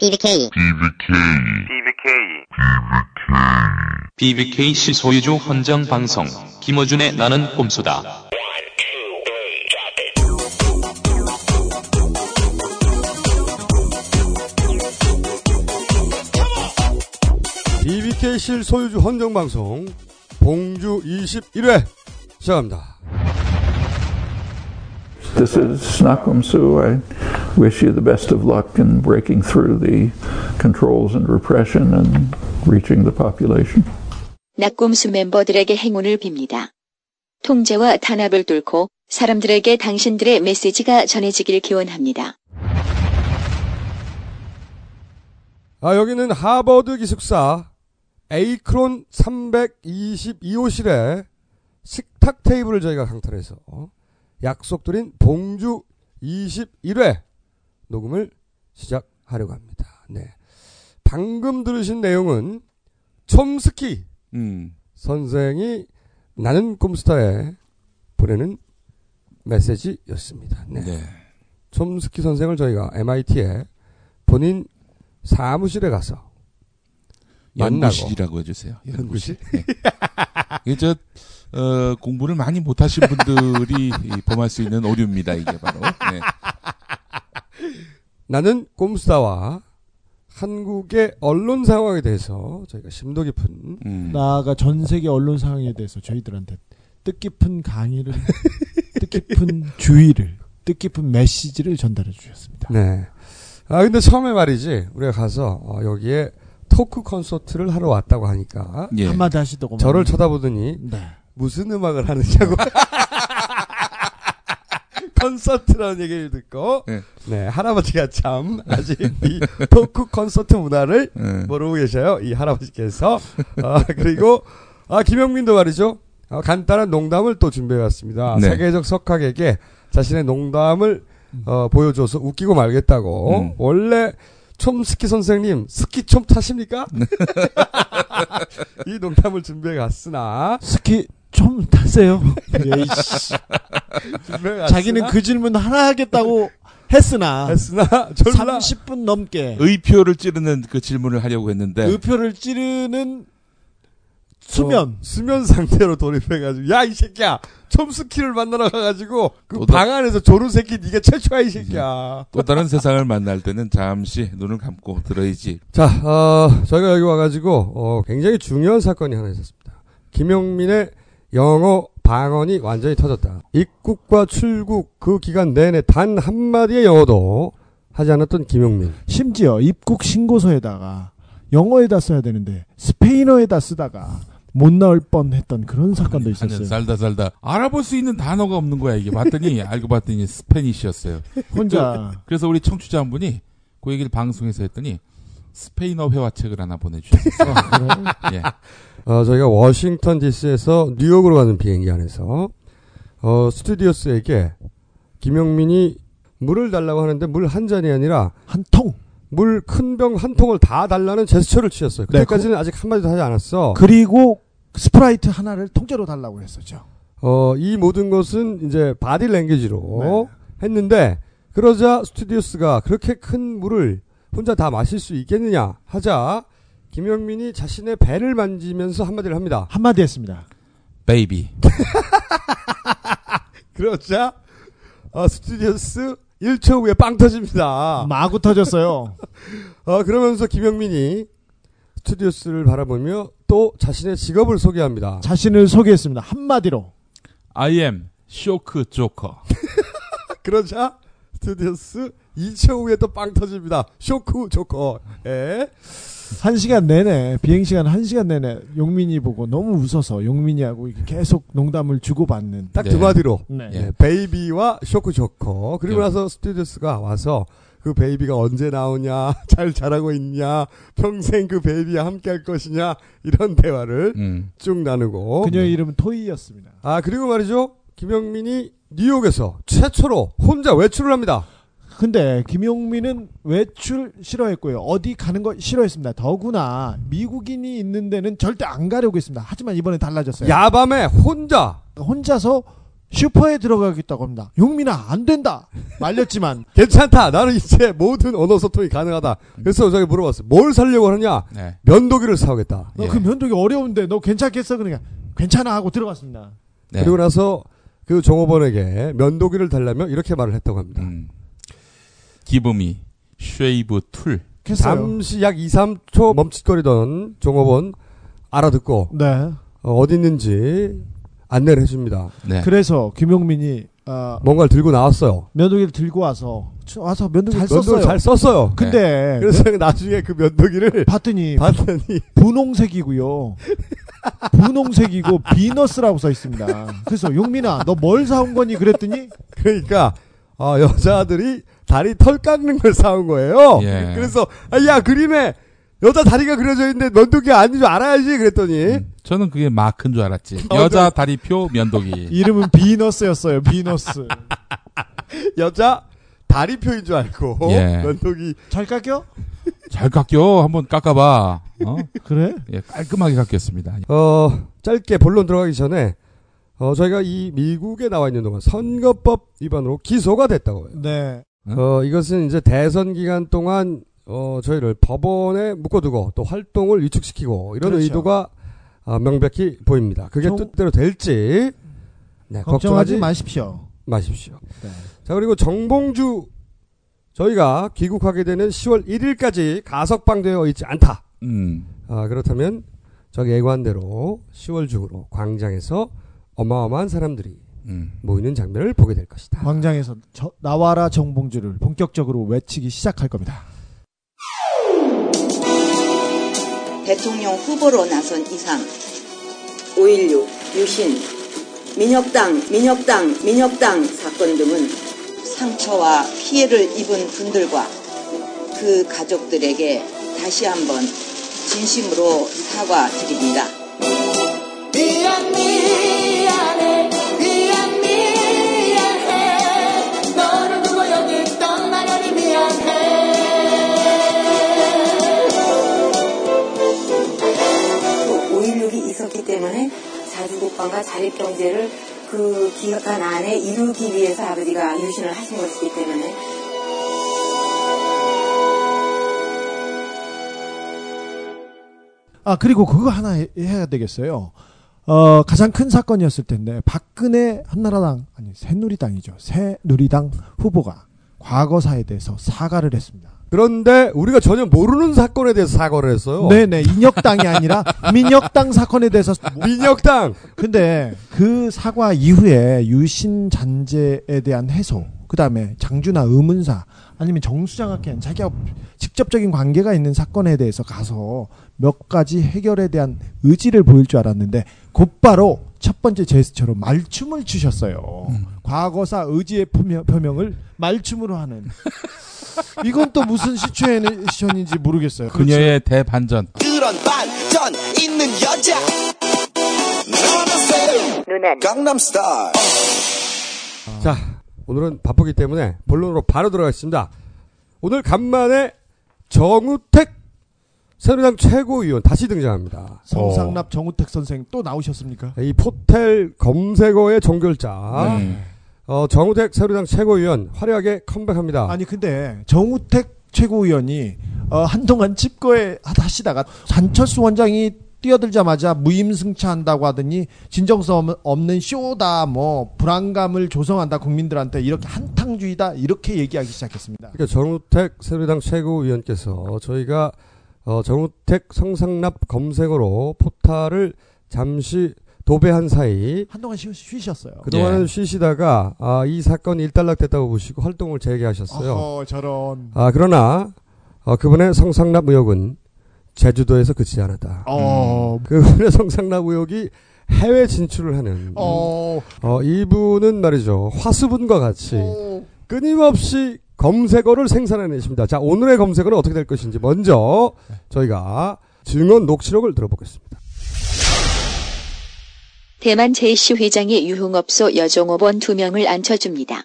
BBK BBK 실소유주 헌정 방송 김어준의 나는 꼼수다. BBK 실 소유주 헌정 방송 봉주 21회 시작합니다. This is Nakumsu. I wish you the best of luck in breaking through the controls and repression and reaching the population. 낙곰수 멤버들에게 행운을 빕니다. 통제와 탄압을 뚫고 사람들에게 당신들의 메시지가 전해지길 기원합니다. 아, 여기는 하버드 기숙사 에이크론 322호실에 식탁 테이블을 저희가 강탈해서 약속드린 봉주 21회 녹음을 시작하려고 합니다. 네. 방금 들으신 내용은 촘스키 음. 선생이 나는 꼼스타에 보내는 메시지였습니다. 네. 네. 촘스키 선생을 저희가 MIT에 본인 사무실에 가서 연구실이라고 해주세요. 연구실? 네. 이게 저 어, 공부를 많이 못하신 분들이 이 범할 수 있는 오류입니다. 이게 바로. 네. 나는 꼼스타와 한국의 언론 상황에 대해서 저희가 심도 깊은 음. 나아가 전 세계 언론 상황에 대해서 저희들한테 뜻깊은 강의를, 뜻깊은 주의를, 뜻깊은 메시지를 전달해 주셨습니다. 네. 아 근데 처음에 말이지 우리가 가서 어, 여기에 토크 콘서트를 하러 왔다고 하니까 예. 한마디 하시더고 저를 쳐다보더니 네. 무슨 음악을 하느냐고 콘서트라는 얘기를 듣고 네. 네 할아버지가 참 아직 이 토크 콘서트 문화를 음. 모르고 계셔요 이 할아버지께서 아, 그리고 아 김영민도 말이죠 아, 간단한 농담을 또 준비해왔습니다 네. 세계적 석학에게 자신의 농담을 어, 보여줘서 웃기고 말겠다고 음. 원래 촘스키 선생님 스키 좀 타십니까? 네. 이 농담을 준비해 갔으나 스키 좀 타세요. 자기는 그 질문 하나 하겠다고 했으나 했으나 졸라 30분 넘게 의표를 찌르는 그 질문을 하려고 했는데 의표를 찌르는 수면 어, 수면 상태로 돌입해가지고 야 이 새끼야 촘스키를 만나러 가가지고 그또방 안에서 조른 새끼 네가 최초야 이 새끼야. 또 다른 세상을 만날 때는 잠시 눈을 감고 들어야지. 자, 어, 저희가 여기 와가지고 어, 굉장히 중요한 사건이 하나 있었습니다. 김용민의 영어 방언이 완전히 터졌다. 입국과 출국 그 기간 내내 단 한마디의 영어도 하지 않았던 김용민. 심지어 입국 신고서에다가 영어에다 써야 되는데 스페인어에다 쓰다가 못 나올 뻔했던 그런 사건도 아니, 있었어요. 살다 살다 알아볼 수 있는 단어가 없는 거야 이게 봤더니 알고 봤더니 스페니쉬였어요. 혼자 그래서 우리 청취자 한 분이 그 얘기를 방송에서 했더니 스페인어 회화책을 하나 보내주셨어. 예. 어, 저희가 워싱턴 DC에서 뉴욕으로 가는 비행기 안에서 어, 스튜디오스에게 김용민이 물을 달라고 하는데 물 한 잔이 아니라 한 통. 물 큰 병 한 통을 다 달라는 제스처를 취했어요. 네, 그때까지는 아직 한마디도 하지 않았어. 그리고 스프라이트 하나를 통째로 달라고 했었죠. 어, 이 모든 것은 이제 바디 랭귀지로 네. 했는데 그러자 스튜어디스가 그렇게 큰 물을 혼자 다 마실 수 있겠느냐 하자 김용민이 자신의 배를 만지면서 한마디를 합니다. 한마디 했습니다. Baby. 그러자 어, 스튜어디스 1초 후에 빵 터집니다. 마구 터졌어요. 어, 그러면서 김용민이 스튜어디스를 바라보며 또 자신의 직업을 소개합니다. 자신을 소개했습니다. 한마디로. I am shock joker. 그러자 스튜어디스 2초 후에 또 빵 터집니다. Shock joker. 예. 한 시간 내내 비행 시간 한 시간 내내 용민이 보고 너무 웃어서 용민이하고 계속 농담을 주고받는. 딱 네. 두 마디로. 네. 예, baby와 쇼크 조커. 그리고 예. 나서 스튜디오스가 와서 그 베이비가 언제 나오냐, 잘 자라고 있냐, 평생 그 베이비와 함께 할 것이냐, 이런 대화를 음. 쭉 나누고. 그녀의 이름은 토이였습니다. 아, 그리고 말이죠. 김영민이 뉴욕에서 최초로 혼자 외출을 합니다. 근데 김용민은 외출 싫어했고요. 어디 가는 거 싫어했습니다. 더구나 미국인이 있는 데는 절대 안 가려고 했습니다. 하지만 이번에 달라졌어요. 야밤에 혼자 혼자서 슈퍼에 들어가겠다고 합니다. 용민아 안 된다 말렸지만 괜찮다. 나는 이제 모든 언어 소통이 가능하다. 그래서 저기 물어봤어요. 뭘 살려고 하느냐? 네. 면도기를 사오겠다. 너 예. 그 면도기 어려운데 너 괜찮겠어 그러니까 괜찮아 하고 들어갔습니다. 네. 그리고 나서 그 종업원에게 면도기를 달라며 이렇게 말을 했다고 합니다. 음. Give me shave tool. 했어요. 잠시 약 2, 3초 멈칫거리던 종업원 알아듣고 네. 어, 어디 있는지 안내를 해줍니다. 네. 그래서 김용민이 아, 뭔가를 들고 나왔어요. 면도기를 들고 와서 와서 면도기 잘 면도기를 썼어요. 잘 썼어요. 근데 그래서 나중에 그 면도기를 봤더니 봤더니 분홍색이고요. 분홍색이고 비너스라고 써 있습니다. 그래서 용민아 너 뭘 사온 거니 그랬더니 그러니까 어, 여자들이 다리 털 깎는 걸 사온 거예요. 예. 그래서 아, 야 그림에 여자 다리가 그려져 있는데 면도기 아닌 줄 알아야지 그랬더니 음, 저는 그게 마크인 줄 알았지. 어, 여자 다리표 면도기. 이름은 비너스였어요. 비너스. 여자 다리표인 줄 알고 예. 면도기 잘 깎여? 잘 깎여. 한번 깎아봐. 어? 그래? 예, 깔끔하게 깎였습니다. 어 짧게 본론 들어가기 전에 어 저희가 이 미국에 나와 있는 동안 선거법 위반으로 기소가 됐다고 해요. 네. 어 이것은 이제 대선 기간 동안 어 저희를 법원에 묶어두고 또 활동을 위축시키고 이런 그렇죠. 의도가 어, 명백히 보입니다. 그게 정- 뜻대로 될지 네, 걱정하지 걱정하지 마십시오. 마십시오. 네. 자 그리고 정봉주 저희가 귀국하게 되는 10월 1일까지 가석방되어 있지 않다. 음. 아, 그렇다면 저기 예고한대로 10월 중으로 광장에서 어마어마한 사람들이 음. 모이는 장면을 보게 될 것이다. 광장에서 저- 나와라 정봉주를 본격적으로 외치기 시작할 겁니다. 대통령 후보로 나선 이상 5.16 유신 민혁당 민혁당 민혁당 사건 등은 상처와 피해를 입은 분들과 그 가족들에게 다시 한번 진심으로 사과드립니다. 자주국방과 자립경제를 그 기간 안에 이루기 위해서 아버지가 유신을 하신 것이기 때문에 아 그리고 그거 하나 해, 해야 되겠어요. 어 가장 큰 사건이었을 텐데 박근혜 한나라당 아니 새누리당이죠. 새누리당 후보가 과거사에 대해서 사과를 했습니다. 그런데 우리가 전혀 모르는 사건에 대해서 사과를 했어요. 네네 인혁당이 아니라 민혁당 사건에 대해서 민혁당 근데 그 사과 이후에 유신 잔재에 대한 해소, 그 다음에 장주나 의문사 아니면 정수장학회는 자기가 직접적인 관계가 있는 사건에 대해서 가서 몇 가지 해결에 대한 의지를 보일 줄 알았는데 곧바로 첫 번째 제스처로 말춤을 추셨어요. 과거사 의지의 표명, 표명을 말춤으로 하는. 이건 또 무슨 시츄에이션인지 모르겠어요. 그녀의 대반전. 그런 반전 있는 여자 누난 강남스타일 자, 오늘은 바쁘기 때문에 본론으로 바로 들어가겠습니다. 오늘 간만에 정우택 새누리당 최고위원 다시 등장합니다. 성상납 정우택 선생 또 나오셨습니까? 이 포텔 검색어의 종결자 네. 어, 정우택 새누리당 최고위원 화려하게 컴백합니다. 아니 근데 정우택 최고위원이 어, 한동안 집거에 하시다가 한철수 원장이 뛰어들자마자 무임승차한다고 하더니 진정성 없는 쇼다 뭐 불안감을 조성한다 국민들한테 이렇게 한탕주의다 이렇게 얘기하기 시작했습니다. 그러니까 정우택 새누리당 최고위원께서 저희가 어, 정우택 성상납 검색어로 포탈을 잠시 도배한 사이 한동안 쉬, 쉬셨어요. 그동안은 예. 쉬시다가 아, 이 사건이 일단락됐다고 보시고 활동을 재개하셨어요. 어허, 저런. 아, 그러나 어, 그분의 성상납 의혹은 제주도에서 그치지 않았다. 어, 그분의 성상납 의혹이 해외 진출을 하는 어, 어, 이분은 말이죠 화수분과 같이 어. 끊임없이 검색어를 생산해내십니다. 자 오늘의 검색어는 어떻게 될 것인지 먼저 저희가 증언 녹취록을 들어보겠습니다. 대만 제이씨 회장이 유흥업소 여종업원 두 명을 앉혀줍니다.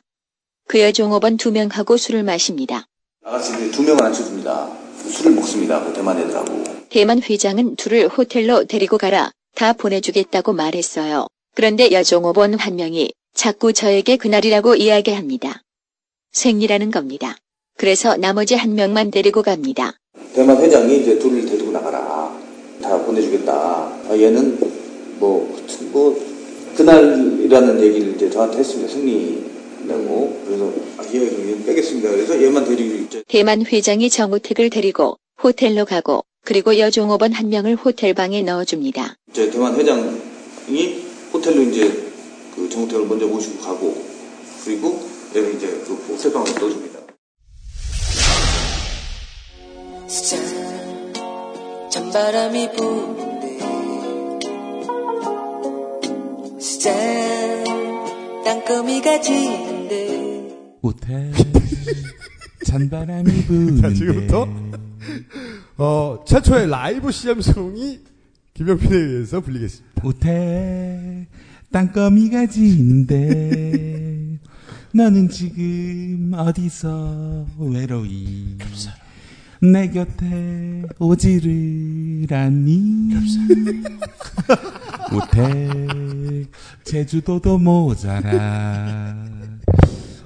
그 여종업원 두 명하고 술을 마십니다. 아가씨들이 두 명을 앉혀줍니다. 술을 먹습니다. 그 대만 애들하고. 대만 회장은 둘을 호텔로 데리고 가라. 다 보내주겠다고 말했어요. 그런데 여종업원 한 명이 자꾸 저에게 그날이라고 이야기합니다. 생리라는 겁니다. 그래서 나머지 한 명만 데리고 갑니다. 대만 회장이 이제 둘을 데리고 나가라. 다 보내주겠다. 아, 얘는 뭐, 뭐, 그날이라는 얘기를 이제 저한테 했습니다. 승리라고. 그래서, 아, 얘, 얘 빼겠습니다. 그래서 얘만 데리고 이제 대만 회장이 정우택을 데리고 호텔로 가고 그리고 여종업원 한 명을 호텔방에 넣어줍니다. 이제 대만 회장이 호텔로 이제 그 정우택을 먼저 모시고 가고 그리고 내가 이제 그 호텔방으로 넣어줍니다. 짠 찬바람이 부 짠 땅거미가 지는데 호텔 잔바람이 자, 부는데. 지금부터? 어, 최초의 라이브 CM송이 김영민에 의해서 불리겠습니다. 호텔 땅거미가 지는데 너는 지금 어디서 외로이 내 곁에 오지를 않니. 호텔 제주도도 모자라.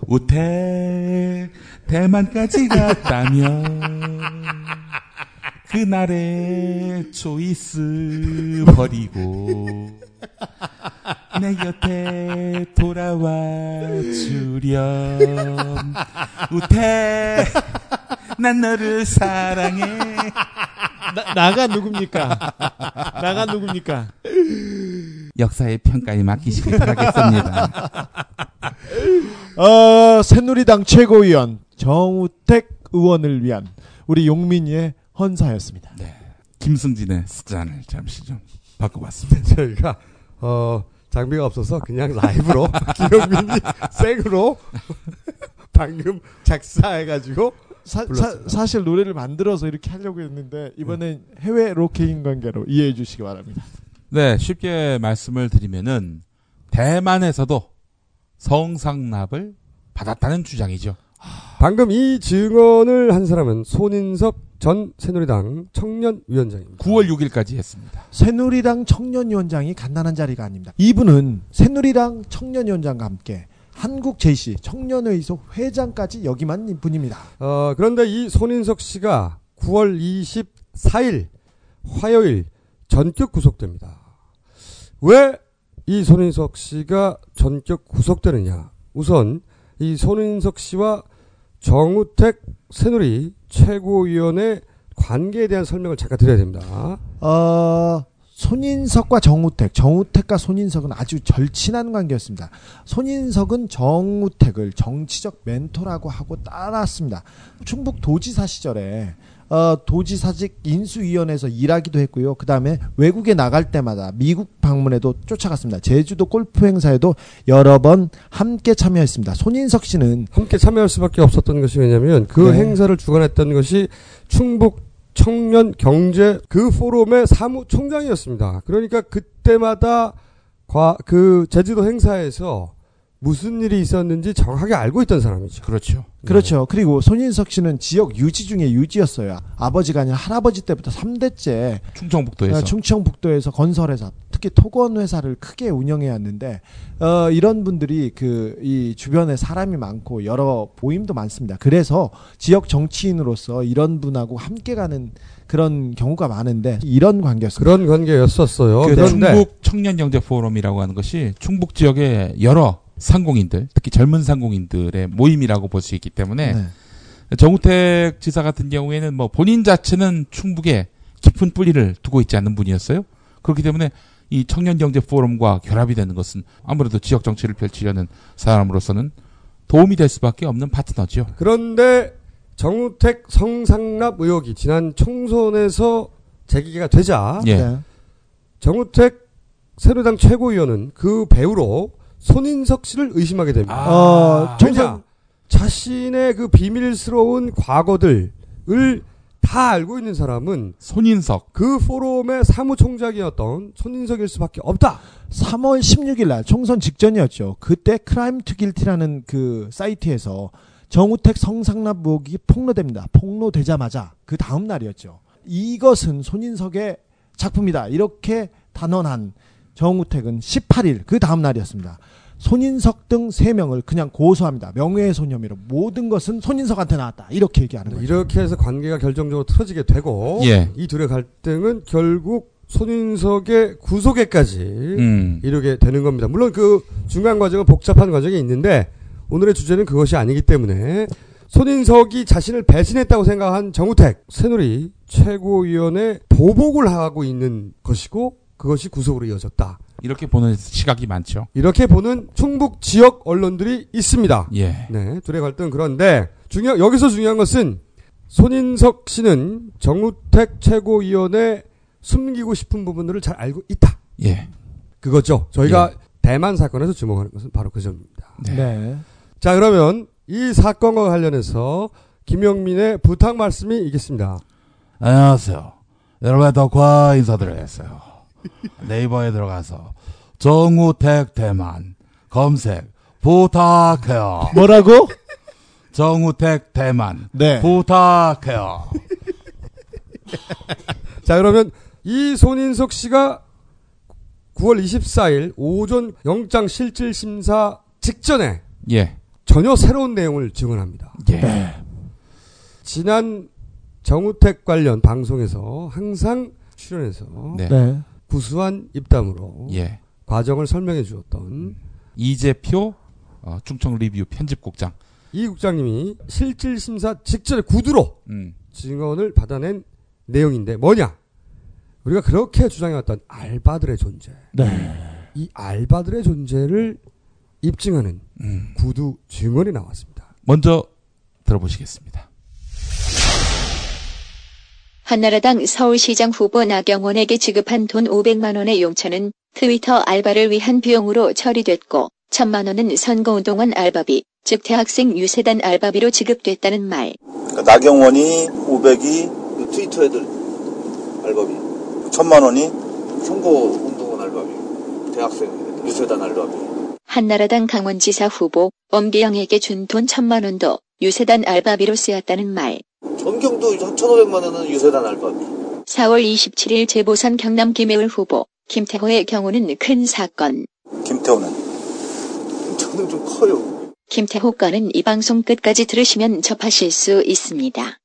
호텔 대만까지 갔다면 그날의 초이스 버리고 내 곁에 돌아와 주렴. 우태 난 너를 사랑해 나, 나가 누굽니까? 나가 누굽니까? 역사의 평가에 맡기시길 바라겠습니다 어, 새누리당 최고위원 정우택 의원을 위한 우리 용민이의 헌사였습니다. 네. 김승진의 습관을 잠시 좀 바꿔봤습니다 저희가 어, 장비가 없어서 그냥 라이브로 김영민이 생으로 방금 작사해가지고 사. 사, 실 노래를 만들어서 이렇게 하려고 했는데 이번엔 해외 로케인 관계로 이해해 주시기 바랍니다. 네, 쉽게 말씀을 드리면은 대만에서도 성상납을 받았다는 주장이죠. 방금 이 증언을 한 사람은 손인석 전 새누리당 청년위원장입니다. 9월 6일까지 했습니다. 새누리당 청년위원장이 간단한 자리가 아닙니다. 이분은 새누리당 청년위원장과 함께 한국 제시 청년회의소 회장까지 역임한 분입니다. 어, 그런데 이 손인석 씨가 9월 24일 화요일 전격 구속됩니다. 왜 이 손인석 씨가 전격 구속되느냐? 우선 이 손인석 씨와 정우택 새누리 최고위원의 관계에 대한 설명을 잠깐 드려야 됩니다. 어, 손인석과 정우택, 정우택과 손인석은 아주 절친한 관계였습니다. 손인석은 정우택을 정치적 멘토라고 하고 따랐습니다. 충북 도지사 시절에 어, 도지사직 인수위원회에서 일하기도 했고요. 그 다음에 외국에 나갈 때마다 미국 방문에도 쫓아갔습니다. 제주도 골프 행사에도 여러 번 함께 참여했습니다. 손인석 씨는 함께 참여할 수밖에 없었던 것이 왜냐하면 그 네. 행사를 주관했던 것이 충북 청년 경제 그 포럼의 사무총장이었습니다. 그러니까 그때마다 과, 그 제주도 행사에서 무슨 일이 있었는지 정확하게 알고 있던 사람이죠. 그렇죠. 그렇죠. 그리고 손인석 씨는 지역 유지 중에 유지였어요. 아버지가 아니라 할아버지 때부터 3대째 충청북도에서 충청북도에서 건설회사, 특히 토건 회사를 크게 운영해 왔는데 어, 이런 분들이 그 이 주변에 사람이 많고 여러 모임도 많습니다. 그래서 지역 정치인으로서 이런 분하고 함께 가는 그런 경우가 많은데 이런 관계였습니다. 그런 관계였었어요. 그 그런데 충북 청년 경제 포럼이라고 하는 것이 충북 지역의 여러 상공인들, 특히 젊은 상공인들의 모임이라고 볼 수 있기 때문에 네. 정우택 지사 같은 경우에는 뭐 본인 자체는 충북에 깊은 뿌리를 두고 있지 않는 분이었어요. 그렇기 때문에 이 청년 경제 포럼과 결합이 되는 것은 아무래도 지역 정치를 펼치려는 사람으로서는 도움이 될 수밖에 없는 파트너죠. 그런데 정우택 성상납 의혹이 지난 총선에서 제기가 되자 예. 네. 정우택 새누리당 최고위원은 그 배우로 손인석 씨를 의심하게 됩니다. 아. 어, 왜냐? 자신의 그 비밀스러운 과거들을 다 알고 있는 사람은 손인석 그 포럼의 사무총장이었던 손인석일 수밖에 없다. 3월 16일 날 총선 직전이었죠. 그때 Crime to Guilty라는 그 사이트에서 정우택 성상납 의혹이 폭로됩니다. 폭로되자마자 그 다음 날이었죠. 이것은 손인석의 작품이다. 이렇게 단언한 정우택은 18일 그 다음 날이었습니다. 손인석 등 세 명을 그냥 고소합니다. 명예훼손 혐의로 모든 것은 손인석한테 나왔다. 이렇게 얘기하는 거예요. 이렇게 해서 관계가 결정적으로 틀어지게 되고 예. 이 둘의 갈등은 결국 손인석의 구속에까지 음. 이르게 되는 겁니다. 물론 그 중간 과정은 복잡한 과정이 있는데 오늘의 주제는 그것이 아니기 때문에 손인석이 자신을 배신했다고 생각한 정우택 새누리 최고위원회 보복을 하고 있는 것이고 그것이 구속으로 이어졌다. 이렇게 보는 시각이 많죠. 이렇게 보는 충북 지역 언론들이 있습니다. 예. 네, 둘의 갈등 그런데 중요 여기서 중요한 것은 손인석 씨는 정우택 최고위원회 숨기고 싶은 부분들을 잘 알고 있다. 예. 그거죠. 저희가 대만 사건에서 주목하는 것은 바로 그 점입니다. 네. 네. 자, 그러면 이 사건과 관련해서 김영민의 부탁 말씀이 있겠습니다. 안녕하세요. 여러분의 덕화 인사드리겠어요. 네이버에 들어가서 정우택 대만 검색 부탁해요. 뭐라고? 정우택 대만 네. 부탁해요. 자, 그러면 이 손인석 씨가 9월 24일 오전 영장 실질 심사 직전에 예. 전혀 새로운 내용을 증언합니다. 예. 지난 정우택 관련 방송에서 항상 출연해서 네. 네. 구수한 입담으로 예. 과정을 설명해 주었던 이재표 어, 충청 리뷰 편집국장. 이 국장님이 실질 심사 직전에 구두로 음. 증언을 받아낸 내용인데 뭐냐? 우리가 그렇게 주장해왔던 알바들의 존재. 네. 이 알바들의 존재를 입증하는 음. 구두 증언이 나왔습니다. 먼저 들어보시겠습니다. 한나라당 서울시장 후보 나경원에게 지급한 돈 500만 원의 용처는 트위터 알바를 위한 비용으로 처리됐고 1000만 원은 선거운동원 알바비, 즉 대학생 유세단 알바비로 지급됐다는 말. 그러니까 나경원이 500이 트위터 애들 알바비, 천만 원이 선거 운동원 알바비, 대학생 유세단 알바비. 한나라당 강원지사 후보 엄기영에게 준 돈 1000만 원도 유세단 알바비로 쓰였다는 말. 전경도 1,500만 원은 유세단 알바비. 4월 27일 재보선 경남 김해울 후보 김태호의 경우는 큰 사건. 김태호는 김태호는 좀 커요. 김태호 건은 이 방송 끝까지 들으시면 접하실 수 있습니다.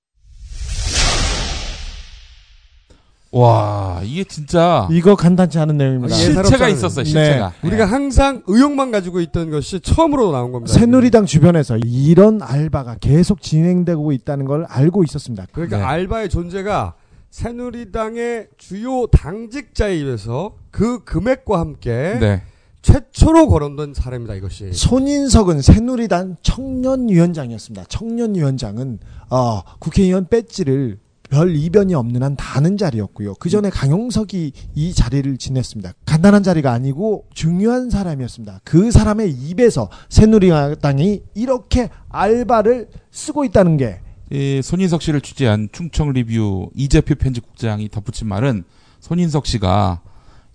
와, 이게 진짜 이거 간단치 않은 내용입니다. 아, 실체가 있었어요, 네. 실체가. 우리가 항상 의혹만 가지고 있던 것이 처음으로 나온 겁니다. 새누리당 주변에서 이런 알바가 계속 진행되고 있다는 걸 알고 있었습니다. 그러니까 네. 알바의 존재가 새누리당의 주요 당직자에 입에서 그 금액과 함께 네. 최초로 거론된 사례입니다. 이것이. 손인석은 새누리당 청년위원장이었습니다. 청년위원장은 어, 국회의원 배지를 별 이변이 없는 한 다는 자리였고요. 그 전에 강용석이 이 자리를 지냈습니다. 간단한 자리가 아니고 중요한 사람이었습니다. 그 사람의 입에서 새누리당이 이렇게 알바를 쓰고 있다는 게이 손인석 씨를 취재한 충청 리뷰 이재표 편집국장이 덧붙인 말은 손인석 씨가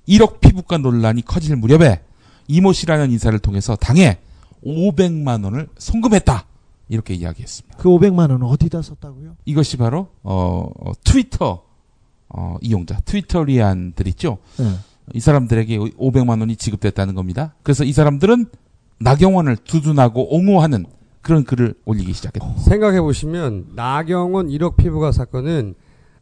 1억 피부과 논란이 커질 무렵에 이모 씨라는 인사를 통해서 당에 500만 원을 송금했다. 이렇게 이야기했습니다. 그 500만 원은 어디다 썼다고요? 이것이 바로 어, 어, 트위터 어, 이용자 트위터리안들 있죠. 네. 이 사람들에게 500만 원이 지급됐다는 겁니다. 그래서 이 사람들은 나경원을 두둔하고 옹호하는 그런 글을 올리기 시작했다. 생각해 보시면 나경원 1억 피부가 사건은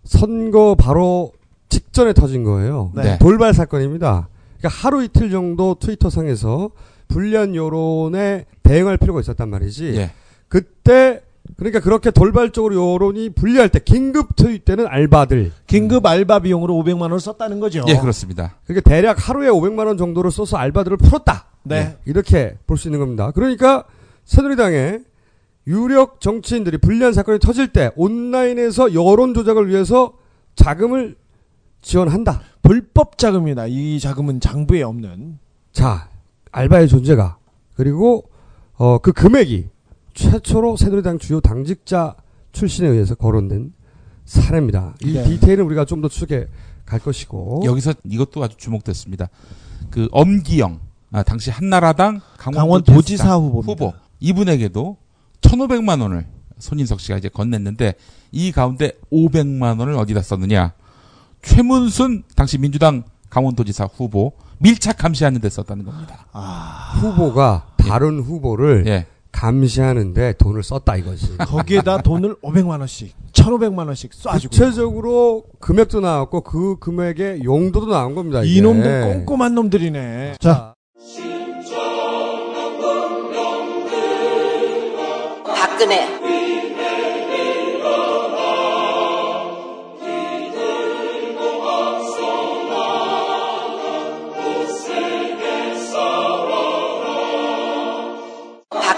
선거 바로 직전에 터진 거예요. 네. 돌발 사건입니다. 그러니까 하루 이틀 정도 트위터 상에서 불리한 여론에 대응할 필요가 있었단 말이지. 예. 그때 그러니까 그렇게 돌발적으로 여론이 불리할 때 긴급 트윗 때는 알바들. 긴급 알바 비용으로 500만 원을 썼다는 거죠. 예, 그렇습니다. 그러니까 대략 하루에 500만 원 정도를 써서 알바들을 풀었다. 네. 이렇게 볼 수 있는 겁니다. 그러니까 새누리당의 유력 정치인들이 불리한 사건이 터질 때 온라인에서 여론 조작을 위해서 자금을 지원한다. 불법 자금이다. 이 자금은 장부에 없는 자, 알바의 존재가 그리고 어, 그 금액이 최초로 새누리당 주요 당직자 출신에 의해서 거론된 사례입니다. 이 네. 디테일은 우리가 좀 더 추적해 갈 것이고 여기서 이것도 아주 주목됐습니다. 그 엄기영, 아, 당시 한나라당 강원, 강원 도지사 후보입니다. 후보 이분에게도 1,500만 원을 손인석 씨가 이제 건넸는데 이 가운데 500만 원을 어디다 썼느냐? 최문순 당시 민주당 강원도지사 후보 밀착 감시하는 데 썼다는 겁니다. 후보가 다른 후보를 예. 감시하는데 돈을 썼다 이거지. 거기에다 돈을 500만 원씩, 1,500만 원씩 쏴주고. 구체적으로 금액도 나왔고 그 금액의 용도도 나온 겁니다. 이게. 이놈들 꼼꼼한 놈들이네. 자, 박근혜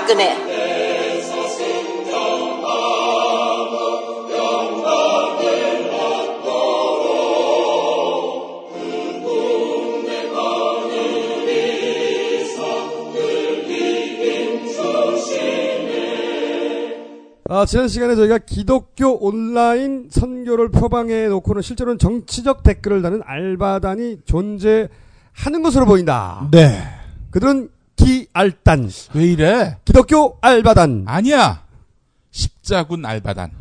박근혜 아, 지난 시간에 저희가 기독교 온라인 선교를 표방해 놓고는 실제로는 정치적 댓글을 다는 알바단이 존재하는 것으로 보인다. 네. 그들은 기알단. 왜 이래? 기독교 알바단. 아니야. 십자군 알바단.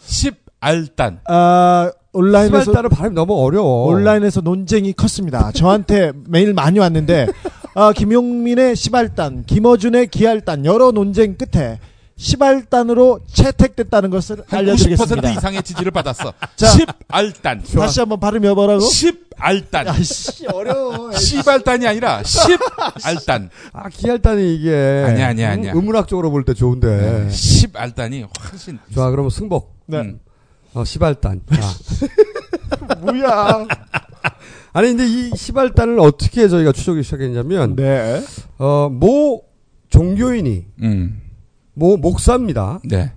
십알단. 아, 온라인에서 시발단은 발음이 너무 어려워. 온라인에서 논쟁이 컸습니다. 저한테 메일 많이 왔는데 아, 김용민의 시발단, 김어준의 기알단 여러 논쟁 끝에 시발단으로 채택됐다는 것을 한 알려드리겠습니다. 90% 이상의 지지를 받았어. 자. 십알단. 다시 한번 발음 해 보라고. 십알단. 아씨 어려워. 시발단이 아니라 십알단. 아, 기알단이 이게. 아니야, 아니야, 아니야. 음, 음문학적으로 볼 때 좋은데. 십알단이 훨씬. 좋아, 그러면 승복. 네. 음. 어, 시발단. 자. 뭐야? 아니, 근데 이 시발단을 어떻게 저희가 추적이 시작했냐면, 네. 어, 모 종교인이, 음. 모 목사입니다. 네.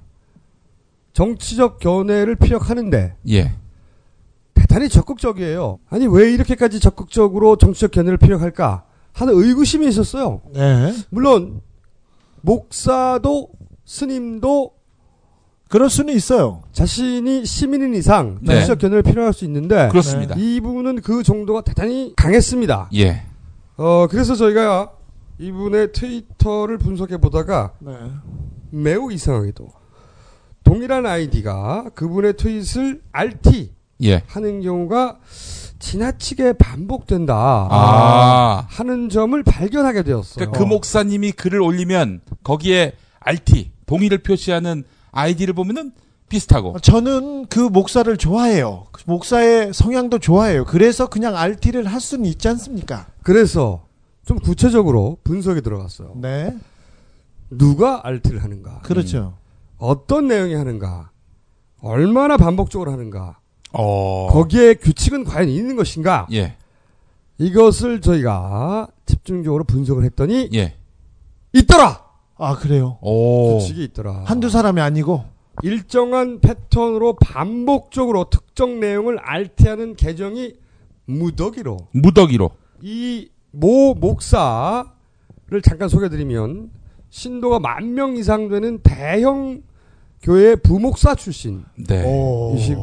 정치적 견해를 피력하는데, 예. 대단히 적극적이에요. 아니, 왜 이렇게까지 적극적으로 정치적 견해를 피력할까? 하는 의구심이 있었어요. 네. 물론, 목사도, 스님도 그럴 수는 있어요. 자신이 시민인 이상 네. 정치적 견해를 필요할 수 있는데, 그렇습니다. 이분은 그 정도가 대단히 강했습니다. 예. 어, 그래서 저희가 이분의 트위터를 분석해 보다가 네. 매우 이상하게도 동일한 아이디가 그분의 트윗을 RT 예. 하는 경우가 지나치게 반복된다 아. 하는 점을 발견하게 되었어요. 그러니까 그 목사님이 글을 올리면 거기에 RT 동의를 표시하는 아이디를 보면은 비슷하고. 저는 그 목사를 좋아해요. 그 목사의 성향도 좋아해요. 그래서 그냥 RT를 할 수는 있지 않습니까? 그래서 좀 구체적으로 분석에 들어갔어요. 네. 누가 RT를 하는가? 그렇죠. 어떤 내용이 하는가? 얼마나 반복적으로 하는가? 어. 거기에 규칙은 과연 있는 것인가? 예. 이것을 저희가 집중적으로 분석을 했더니 예. 있더라. 아, 그래요. 오. 규칙이 있더라. 한두 사람이 아니고 일정한 패턴으로 반복적으로 특정 내용을 알티하는 계정이 무더기로 무더기로. 이 모 목사를 잠깐 소개드리면 신도가 만 명 이상 되는 대형 교회 부목사 출신 네. 이시,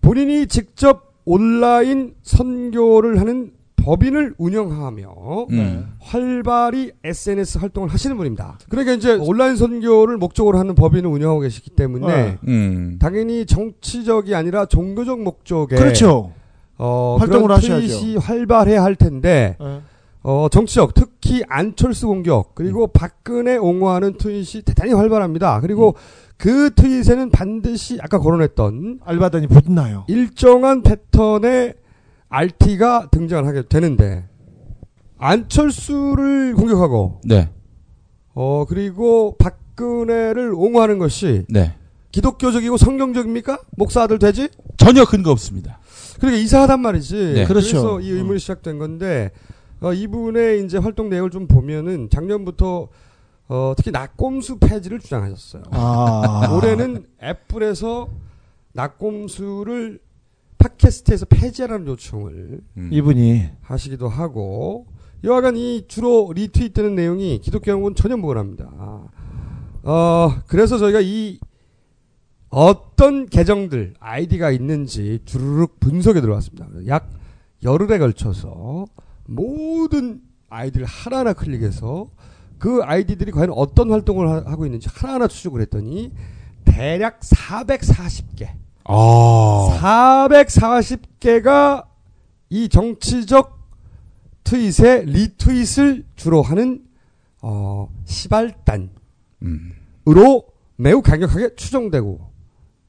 본인이 직접 온라인 선교를 하는 법인을 운영하며 음. 활발히 SNS 활동을 하시는 분입니다. 그러니까 이제 온라인 선교를 목적으로 하는 법인을 운영하고 계시기 때문에 네. 음. 당연히 정치적이 아니라 종교적 목적의 그렇죠. 어, 활동을 하셔야죠. 활발해야 할 텐데 네. 어, 정치적 특히 안철수 공격 그리고 박근혜 옹호하는 트윗이 대단히 활발합니다. 그리고 그 트윗에는 반드시 아까 거론했던 알바단이 붙나요? 일정한 패턴의 RT가 등장을 하게 되는데 안철수를 공격하고 네. 어 그리고 박근혜를 옹호하는 것이 네. 기독교적이고 성경적입니까? 목사들 되지? 전혀 근거 없습니다. 그러니까 이상하단 말이지. 네. 그렇죠. 그래서 이 의문이 시작된 건데 어, 이분의 이제 활동 내용을 좀 보면은 작년부터 어, 특히 낙곰수 폐지를 주장하셨어요. 아. 올해는 애플에서 낙곰수를 팟캐스트에서 폐지하라는 요청을 음. 이분이 하시기도 하고 여하간 이 주로 리트윗되는 내용이 기독교하고는 전혀 무관합니다. 어 그래서 저희가 이 어떤 계정들 아이디가 있는지 주르륵 분석에 들어갔습니다. 약 열흘에 걸쳐서 모든 아이디를 하나하나 클릭해서 그 아이디들이 과연 어떤 활동을 하- 하고 있는지 하나하나 추적을 했더니 대략 440개 아. 440개가 이 정치적 트윗의 리트윗을 주로 하는 어, 시발단으로 음. 매우 강력하게 추정되고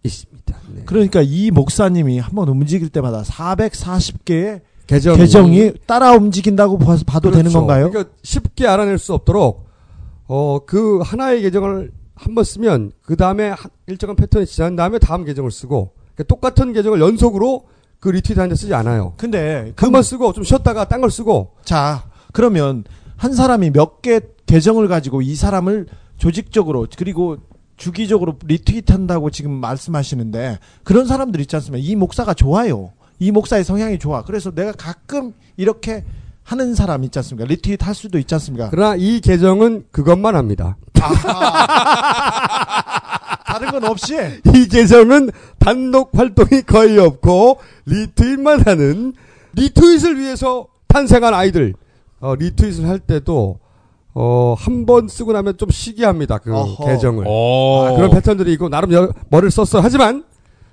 있습니다. 네. 그러니까 이 목사님이 한번 움직일 때마다 440개의 계정이, 계정이 따라 움직인다고 봐- 봐도 되는 그렇죠. 건가요? 그러니까 쉽게 알아낼 수 없도록 어, 그 하나의 계정을 한 번 쓰면 그 다음에 일정한 패턴이 지난 다음에 다음 계정을 쓰고 그러니까 똑같은 계정을 연속으로 그 리트윗 하는데 쓰지 않아요. 근데 그한번 쓰고 좀 쉬었다가 딴 걸 쓰고 자, 그러면 한 사람이 몇 개 계정을 가지고 이 사람을 조직적으로 그리고 주기적으로 리트윗한다고 지금 말씀하시는데 그런 사람들 있지 않습니까? 이 목사가 좋아요. 이 목사의 성향이 좋아. 그래서 내가 가끔 이렇게 하는 사람 있지 않습니까? 리트윗 할 수도 있지 않습니까? 그러나 이 계정은 그것만 합니다. 다른 건 없이 이 계정은 단독 활동이 거의 없고 리트윗만 하는 리트윗을 위해서 탄생한 아이들 어, 리트윗을 할 때도 어, 한 번 쓰고 나면 좀 쉬게 합니다. 그 어허. 계정을. 오. 아, 그런 패턴들이 있고 나름 여러, 머리를 썼어. 하지만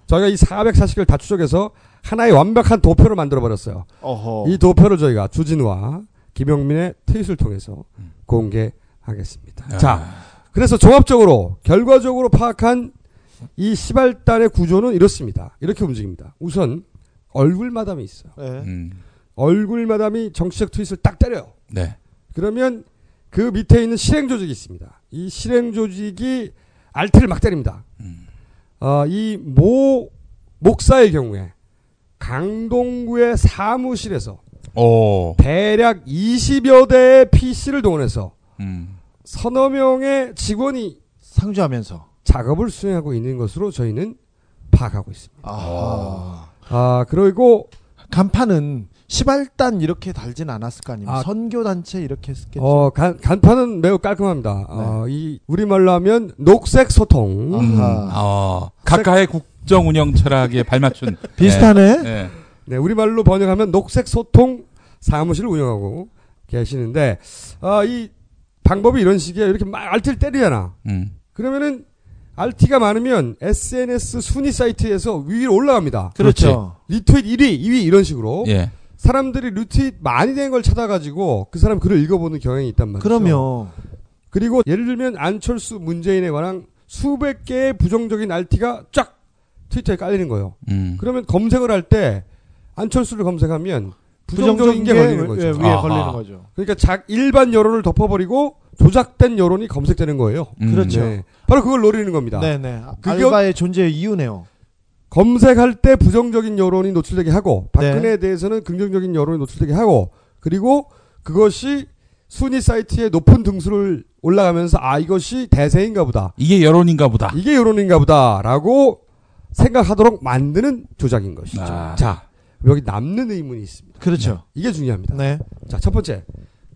저희가 이 440개를 다 추적해서 하나의 완벽한 도표를 만들어 버렸어요. 이 도표를 저희가 주진우와 김영민의 트윗을 통해서 공개하겠습니다. 아. 자, 그래서 종합적으로 결과적으로 파악한 이 시발단의 구조는 이렇습니다. 이렇게 움직입니다. 우선 얼굴 마담이 있어요. 네. 음. 얼굴 마담이 정치적 트윗을 딱 때려요. 네. 그러면 그 밑에 있는 실행 조직이 있습니다. 이 실행 조직이 알트를 막 때립니다. 음. 어, 이모 목사의 경우에 강동구의 사무실에서 오. 대략 20여 대의 PC를 동원해서 음. 서너 명의 직원이 상주하면서 작업을 수행하고 있는 것으로 저희는 파악하고 있습니다. 아. 아, 그리고 간판은 시발단 이렇게 달진 않았을 거 아닙니까? 아. 선교 단체 이렇게 했겠죠. 어, 간, 간판은 매우 깔끔합니다. 어, 이 우리말로 하면 녹색 소통. 음. 아하. 어. 각하의 국정 운영 철학에 발맞춘 비슷하네. 네. 네. 네, 우리말로 번역하면 녹색 소통 사무실을 운영하고 계시는데, 아, 이 방법이 이런 식이에요. 이렇게 막 RT를 때리잖아. 음. 그러면은 RT가 많으면 SNS 순위 사이트에서 위로 올라갑니다. 그렇죠. 리트윗 1위, 2위 이런 식으로 예. 사람들이 리트윗 많이 된 걸 찾아가지고 그 사람 글을 읽어보는 경향이 있단 말이죠. 그러면 그리고 예를 들면 안철수 문재인에 관한 수백 개의 부정적인 RT가 쫙 트위터에 깔리는 거예요. 음. 그러면 검색을 할 때 안철수를 검색하면 부정적인 게 걸리는 거죠. 예, 위에 아하. 걸리는 거죠. 그러니까 작 일반 여론을 덮어버리고 조작된 여론이 검색되는 거예요. 음. 그렇죠. 네. 바로 그걸 노리는 겁니다. 네네. 그게- 알바의 존재의 이유네요. 검색할 때 부정적인 여론이 노출되게 하고 네. 박근혜에 대해서는 긍정적인 여론이 노출되게 하고 그리고 그것이 순위 사이트에 높은 등수를 올라가면서 아 이것이 대세인가 보다 이게 여론인가 보다. 이게 여론인가 보다라고 생각하도록 만드는 조작인 것이죠. 아. 자 여기 남는 의문이 있습니다. 그렇죠. 이게 중요합니다. 네. 자 첫 번째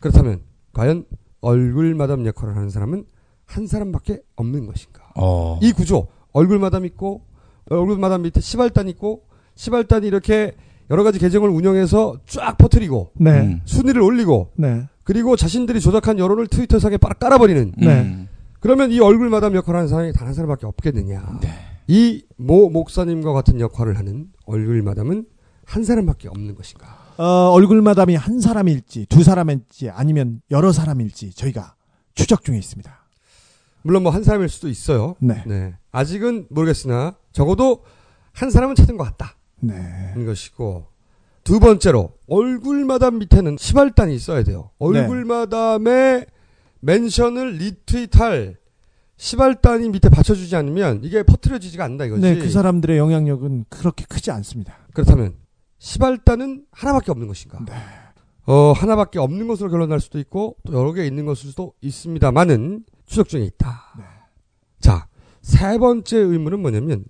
그렇다면 과연 얼굴 마담 역할을 하는 사람은 한 사람밖에 없는 것인가? 어. 이 구조 얼굴 마담 있고 얼굴 마담 밑에 시발단 있고 시발단이 이렇게 여러 가지 계정을 운영해서 쫙 퍼뜨리고 네. 음. 순위를 올리고 네. 그리고 자신들이 조작한 여론을 트위터상에 빨아 깔아버리는 네. 음. 그러면 이 얼굴 마담 역할을 하는 사람이 단 한 사람밖에 없겠느냐 네. 이 모 목사님과 같은 역할을 하는 얼굴 마담은 한 사람밖에 없는 것인가 어, 얼굴 마담이 한 사람일지 두 사람일지 아니면 여러 사람일지 저희가 추적 중에 있습니다. 물론 뭐 한 사람일 수도 있어요 네. 아직은 모르겠으나 적어도 한 사람은 찾은 것 같다 네. 는 것이고 두 번째로 얼굴 마담 밑에는 시발단이 있어야 돼요. 얼굴마담의 멘션을 리트윗할 시발단이 밑에 받쳐주지 않으면 이게 퍼트려지지가 않는다 이거지. 네, 그 사람들의 영향력은 그렇게 크지 않습니다. 그렇다면 시발단은 하나밖에 없는 것인가? 네. 어 하나밖에 없는 것으로 결론날 수도 있고 또 여러 개 있는 것일 수도 있습니다만은 추적 중에 있다. 네. 자 세 번째 의문은 뭐냐면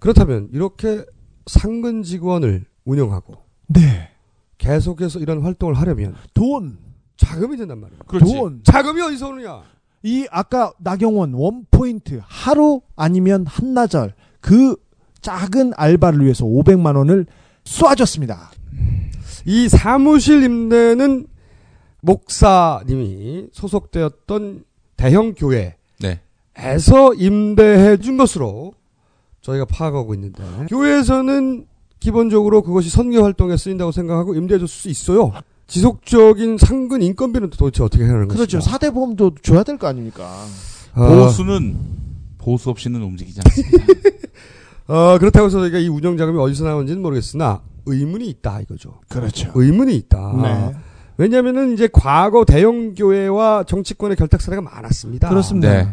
그렇다면 이렇게 상근 직원을 운영하고 네. 계속해서 이런 활동을 하려면 돈, 자금이 된단 말이에요. 그렇지. 돈. 자금이 어디서 오느냐? 이 아까 나경원 원 포인트 하루 아니면 한나절 그 작은 알바를 위해서 500만 원을 쏴줬습니다. 이 사무실 임대는 목사님이 소속되었던 대형 교회 에서 네. 임대해 준 것으로 저희가 파악하고 있는데 교회에서는 기본적으로 그것이 선거 활동에 쓰인다고 생각하고 임대해 줄 수 있어요. 지속적인 상근 인건비는 도대체 어떻게 하는 그렇죠. 것이죠? 사대 보험도 줘야 될 거 아닙니까? 보수는 보수 없이는 움직이지 않습니다. 어, 그렇다고 해서 저희가 이 운영 자금이 어디서 나오는지는 모르겠으나 의문이 있다 이거죠. 그렇죠. 의문이 있다. 네. 왜냐하면은 이제 과거 대형 교회와 정치권의 결탁 사례가 많았습니다. 그렇습니다. 네.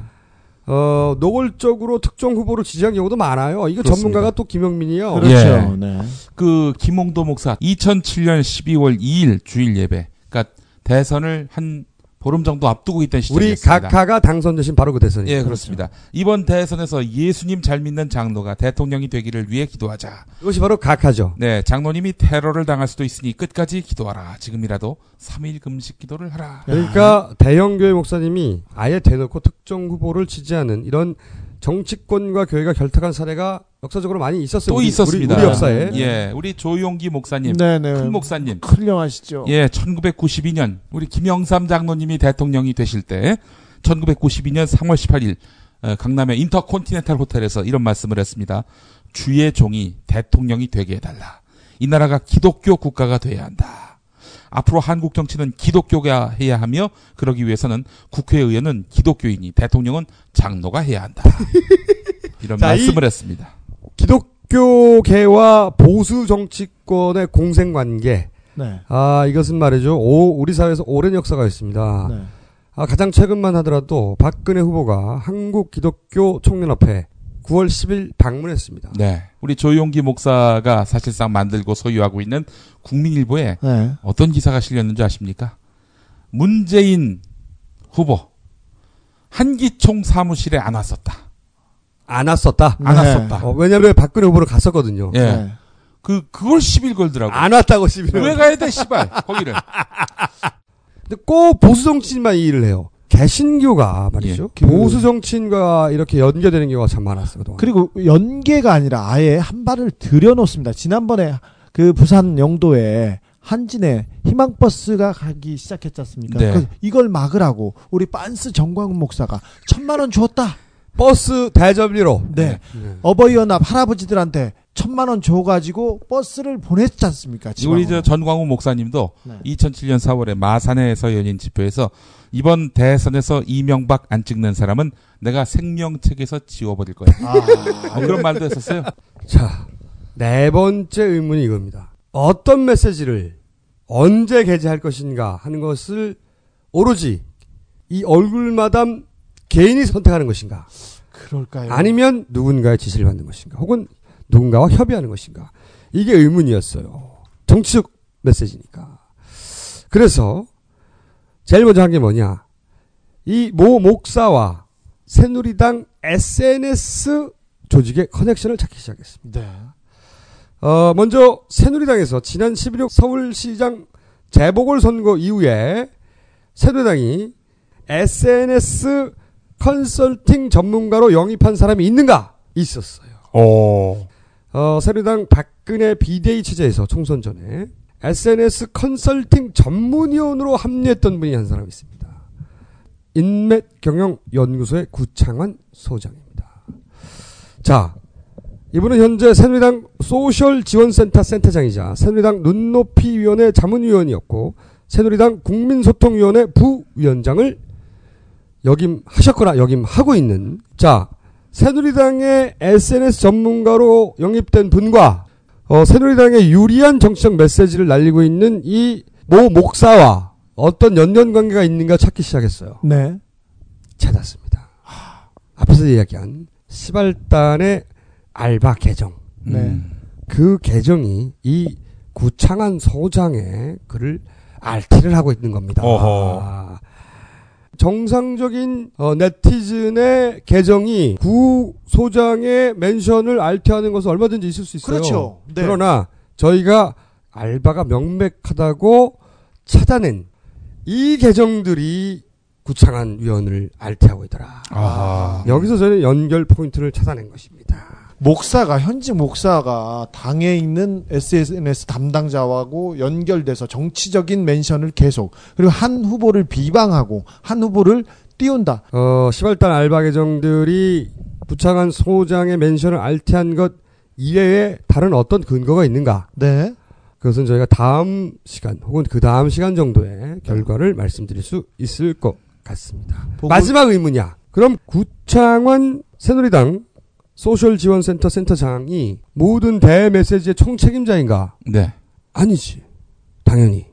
어, 노골적으로 특정 후보를 지지한 경우도 많아요. 이거 그렇습니다. 전문가가 또 김영민이요. 그렇죠. 예. 네. 그 김홍도 목사 2007년 12월 2일 주일 예배. 그러니까 대선을 한 보름 정도 앞두고 있던 우리 시점이었습니다. 각하가 당선되신 바로 그 대선이죠. 예, 그렇습니다. 이번 대선에서 예수님 잘 믿는 장로가 대통령이 되기를 위해 기도하자. 이것이 바로 각하죠. 네, 장로님이 테러를 당할 수도 있으니 끝까지 기도하라. 지금이라도 3일 금식 기도를 하라. 그러니까 대형 교회 목사님이 아예 대놓고 특정 후보를 지지하는 이런 정치권과 교회가 결탁한 사례가 역사적으로 많이 있었어요. 또 우리- 있었습니다. 우리, 우리 역사에. 예, 우리 조용기 목사님, 네네. 큰 목사님. 훌륭하시죠. 예, 1992년 우리 김영삼 장로님이 대통령이 되실 때 1992년 3월 18일 어, 강남의 인터콘티넨탈 호텔에서 이런 말씀을 했습니다. 주의 종이 대통령이 되게 해달라. 이 나라가 기독교 국가가 돼야 한다. 앞으로 한국 정치는 기독교가 해야 하며 그러기 위해서는 국회의원은 기독교인이 대통령은 장로가 해야 한다. 이런 자, 이- 말씀을 했습니다. 기독교계와 보수 정치권의 공생 관계. 네. 아, 이것은 말이죠. 오, 우리 사회에서 오랜 역사가 있습니다. 네. 아, 가장 최근만 하더라도 박근혜 후보가 한국 기독교 총연합회 9월 10일 방문했습니다. 네. 우리 조용기 목사가 사실상 만들고 소유하고 있는 국민일보에 네. 어떤 기사가 실렸는지 아십니까? 문재인 후보 한기총 사무실에 안 왔었다. 안 왔었다. 안 네. 왔었다. 어, 왜냐면 박근혜 후보를 갔었거든요. 예. 네. 그 그걸 10일 걸더라고. 안 왔다고 11일. 왜 가야 돼, 씨발. 거기를. 근데 꼭 보수 정치인만 이 일을 해요. 개신교가 말이죠. 예, 그- 보수 정치인과 이렇게 연계되는 경우가 참 많았어요. 그동안. 그리고 연계가 아니라 아예 한 발을 들여놓습니다. 지난번에 그 부산 영도에 한진에 희망버스가 가기 시작했지 않습니까? 네. 이걸 막으라고 우리 빤스 정광훈 목사가 천만 원 줬다. 버스 대접비로. 네. 네. 어버이연합 할아버지들한테 천만 원 줘가지고 버스를 보냈지 않습니까? 우리 지방으로. 저 전광훈 목사님도 네. 2007년 4월에 마산에서 열린 집회에서 이번 대선에서 이명박 안 찍는 사람은 내가 생명책에서 지워버릴 거야. 아, 뭐 그런 말도 했었어요. 자, 네 번째 의문이 이겁니다. 어떤 메시지를 언제 게재할 것인가 하는 것을 오로지 이 얼굴마담 개인이 선택하는 것인가? 그럴까요? 아니면 누군가의 지시를 받는 것인가? 혹은 누군가와 협의하는 것인가? 이게 의문이었어요. 정치적 메시지니까. 그래서 제일 먼저 한 게 뭐냐? 이 모 목사와 새누리당 SNS 조직의 커넥션을 찾기 시작했습니다. 네. 어, 먼저 새누리당에서 지난 11월 서울시장 재보궐선거 이후에 새누리당이 SNS 컨설팅 전문가로 영입한 사람이 있는가? 있었어요. 어, 새누리당 박근혜 비대위 체제에서 총선 전에 SNS 컨설팅 전문위원으로 합류했던 분이 한 사람 있습니다. 인맥 경영 연구소의 구창환 소장입니다. 자, 이분은 현재 새누리당 소셜 지원센터 센터장이자 새누리당 눈높이위원회 자문위원이었고 새누리당 국민소통위원회 부위원장을 역임하셨거나 역임하고 있는 자 새누리당의 SNS 전문가로 영입된 분과 어, 새누리당의 유리한 정치적 메시지를 날리고 있는 이 모 목사와 어떤 연관 관계가 있는가 찾기 시작했어요. 네. 찾았습니다. 앞에서 이야기한 시발단의 알바 계정. 네. 음. 그 계정이 이 구창한 소장의 글을 RT를 하고 있는 겁니다. 어허. 정상적인 어, 네티즌의 계정이 구 소장의 멘션을 RT하는 것은 얼마든지 있을 수 있어요. 그렇죠. 네. 그러나 저희가 알바가 명백하다고 찾아낸 이 계정들이 구창한 위원을 RT하고 있더라. 아. 여기서 저는 연결 포인트를 찾아낸 것입니다. 목사가 현직 목사가 당에 있는 SNS 담당자하고 연결돼서 정치적인 멘션을 계속 그리고 한 후보를 비방하고 한 후보를 띄운다. 어, 시발단 알바 계정들이 부창한 소장의 멘션을 RT한 것 이외에 다른 어떤 근거가 있는가? 네. 그것은 저희가 다음 시간 혹은 그 다음 시간 정도의 결과를 말씀드릴 수 있을 것 같습니다. 마지막 의문이야. 그럼 구창원 새누리당 소셜 지원센터 센터장이 모든 대메시지의 총책임자인가? 네. 아니지. 당연히.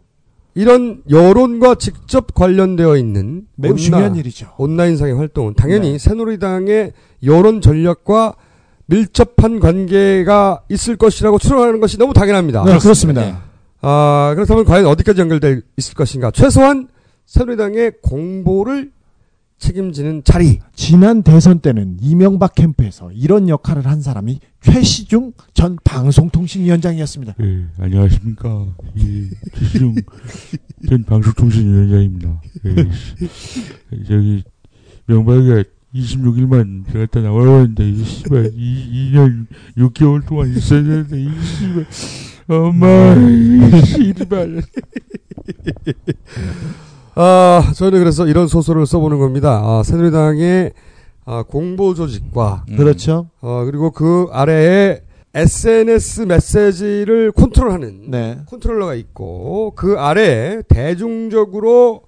이런 여론과 직접 관련되어 있는 매우 온라- 중요한 일이죠. 온라인상의 활동은 당연히 네. 새누리당의 여론 전략과 밀접한 관계가 있을 것이라고 추론하는 것이 너무 당연합니다. 네, 그렇습니다. 아, 그렇다면 과연 어디까지 연결돼 있을 것인가? 최소한 새누리당의 공보를 책임지는 자리. 지난 대선 때는 이명박 캠프에서 이런 역할을 한 사람이 최시중 전 방송통신위원장이었습니다. 예, 안녕하십니까. 예, 최시중 전 방송통신위원장입니다. 예, 저기, 명박이가 26일만 들어갔다 나와봤는데, 이 씨발, 이 2년 6개월 동안 있어야 되는데, 이 씨발, 엄마, 이 씨발. 아, 저희는 그래서 이런 소설을 써보는 겁니다. 아, 새누리당의 아, 공보 조직과 음. 그렇죠. 어, 그리고 그 아래에 SNS 메시지를 컨트롤하는 네. 컨트롤러가 있고 그 아래에 대중적으로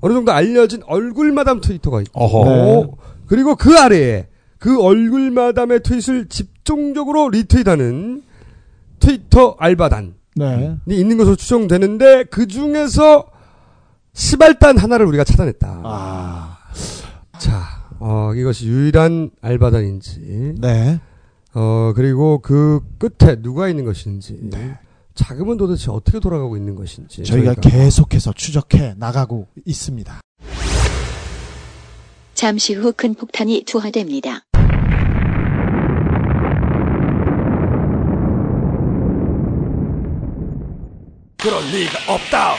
어느 정도 알려진 얼굴 마담 트위터가 있고 어허. 네. 그리고 그 아래에 그 얼굴 마담의 트윗을 집중적으로 리트윗하는 트위터 알바단이 네. 있는 것으로 추정되는데 그 중에서 시발단 하나를 우리가 찾아냈다. 아. 자, 어, 이것이 유일한 알바단인지, 네. 어, 그리고 그 끝에 누가 있는 것인지, 네. 자금은 도대체 어떻게 돌아가고 있는 것인지. 저희가 계속해서 추적해 나가고 있습니다. 잠시 후 큰 폭탄이 투하됩니다. 그럴 리가 없다.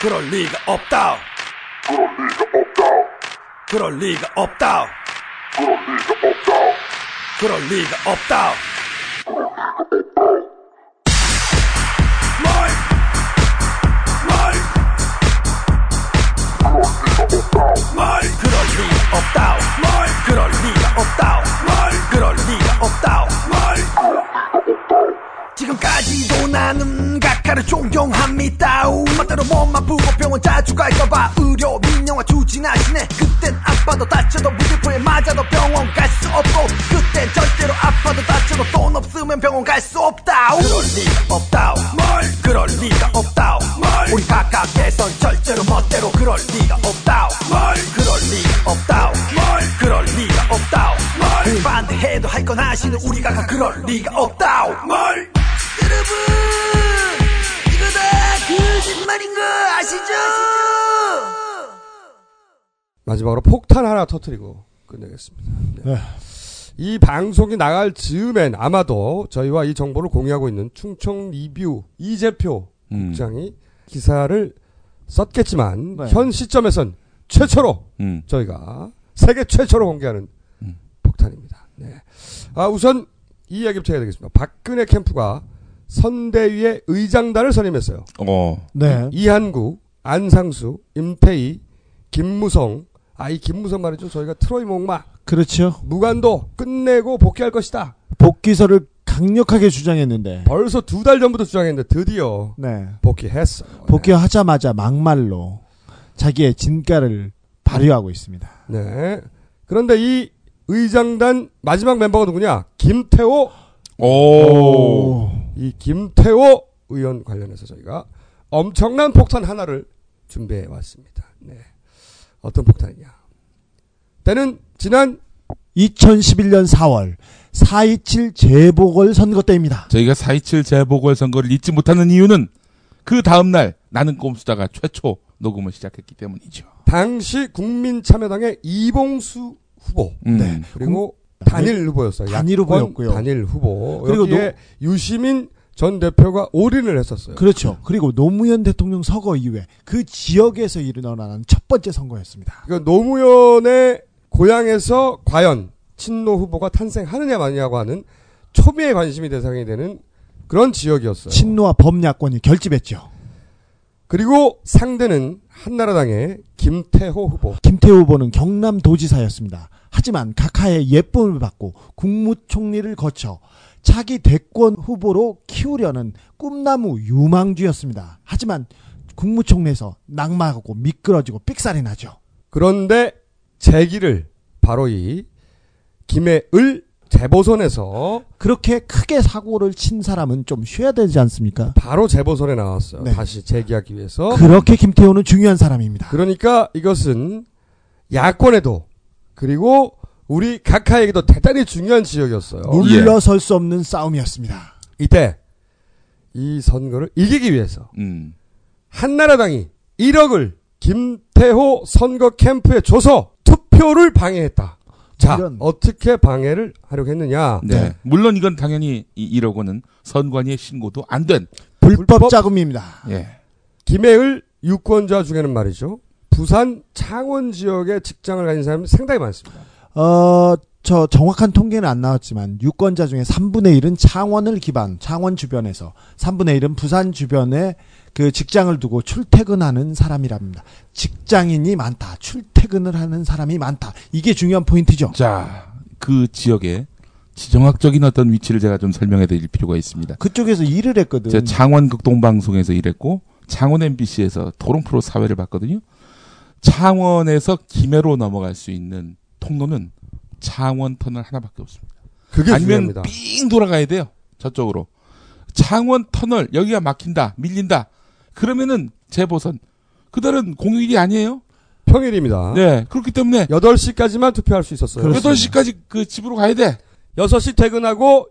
그럴 리가 없다. 그럴 리가 없다. 그럴 리가 없다. 말, 말, 말, 그럴 리가 지금까지도 나는 각하를 존경합니다. 멋대로 몸만 부고 병원 자주 갈까봐. 의료 민영화 추진하시네. 그땐 아파도 다쳐도 무대포에 맞아도 병원 갈 수 없고 그땐 절대로 아파도 다쳐도 돈 없으면 병원 갈 수 없다. 그럴 리가 없다. 뭘 그럴 리가 없다. 뭘 우리 각각에선 절대로 멋대로 그럴 리가 없다. 뭘 그럴 리가 없다. 뭘 그럴 리가 없다. 뭘 반대해도 할건 아시는 우리 각각 그럴 리가 없다. 뭘 마지막으로 폭탄 하나 터트리고 끝내겠습니다. 네. 네. 이 방송이 나갈 즈음엔 아마도 저희와 이 정보를 공유하고 있는 충청 리뷰 이재표 음. 국장이 기사를 썼겠지만 네. 현 시점에선 최초로 음. 저희가 세계 최초로 공개하는 음. 폭탄입니다. 네. 아, 우선 이 이야기부터 해야 되겠습니다. 박근혜 캠프가 선대위의 의장단을 선임했어요. 어. 네. 이한구, 안상수, 임태희, 김무성. 아, 이 김무성 말이죠. 저희가 트로이 목마, 그렇죠. 무관도 끝내고 복귀할 것이다. 복귀설을 강력하게 주장했는데 벌써 두 달 전부터 주장했는데 드디어 네. 복귀했어. 복귀하자마자 막말로 자기의 진가를 발휘하고 있습니다. 네. 그런데 이 의장단 마지막 멤버가 누구냐? 김태호. 오. 이 김태호 의원 관련해서 저희가 엄청난 폭탄 하나를 준비해 왔습니다. 네. 어떤 폭탄이냐? 때는 지난 2011년 4월 4.27 재보궐 선거 때입니다. 저희가 4.27 재보궐선거를 잊지 못하는 이유는 그 다음날 나는 꼼수다가 최초 녹음을 시작했기 때문이죠. 당시 국민참여당의 이봉수 후보 음. 네. 그리고 단일 후보였어요. 단일 후보였고요. 단일 후보. 그리고 여기에 유시민 전 대표가 올인을 했었어요. 그렇죠. 그리고 노무현 대통령 서거 이후에 그 지역에서 일어나는 첫 번째 선거였습니다. 그러니까 노무현의 고향에서 과연 친노 후보가 탄생하느냐 마느냐고 하는 초미의 관심이 대상이 되는 그런 지역이었어요. 친노와 범야권이 결집했죠. 그리고 상대는 한나라당의 김태호 후보. 김태호 후보는 경남도지사였습니다. 하지만 각하의 예쁨을 받고 국무총리를 거쳐 차기 대권 후보로 키우려는 꿈나무 유망주였습니다. 하지만 국무총리에서 낙마하고 미끄러지고 삑살이 나죠. 그런데 제기를 바로 이 김해을 재보선에서 그렇게 크게 사고를 친 사람은 좀 쉬어야 되지 않습니까? 바로 재보선에 나왔어요. 네. 다시 재기하기 위해서. 그렇게 김태호는 중요한 사람입니다. 그러니까 이것은 야권에도 그리고 우리 각하에게도 대단히 중요한 지역이었어요. 물러설 수 없는 싸움이었습니다. 이때 이 선거를 이기기 위해서 음. 한나라당이 1억을 김태호 선거 캠프에 줘서 투표를 방해했다. 자, 이런. 어떻게 방해를 하려고 했느냐? 네. 물론 이건 당연히 이 1억 원은 선관위에 신고도 안 된. 불법, 불법 자금입니다. 예. 김해을 유권자 중에는 말이죠. 부산 창원 지역에 직장을 가진 사람이 상당히 많습니다. 어, 저 정확한 통계는 안 나왔지만 유권자 중에 3분의 1은 창원을 기반, 창원 주변에서 3분의 1은 부산 주변에 그 직장을 두고 출퇴근하는 사람이랍니다. 직장인이 많다. 출퇴근을 하는 사람이 많다. 이게 중요한 포인트죠. 자, 그 지역의 지정학적인 어떤 위치를 제가 좀 설명해 드릴 필요가 있습니다. 그쪽에서 일을 했거든. 제가 창원 극동방송에서 일했고 창원 MBC에서 토론 프로 사회를 봤거든요. 창원에서 김해로 넘어갈 수 있는 통로는 창원 터널 하나밖에 없습니다. 그게 아니면 중요합니다. 삥 돌아가야 돼요. 저쪽으로. 창원 터널 여기가 막힌다. 밀린다. 그러면은 재보선. 그들은 공휴일이 아니에요. 평일입니다. 네. 그렇기 때문에 8시까지만 투표할 수 있었어요. 그렇습니다. 8시까지 그 집으로 가야 돼. 6시 퇴근하고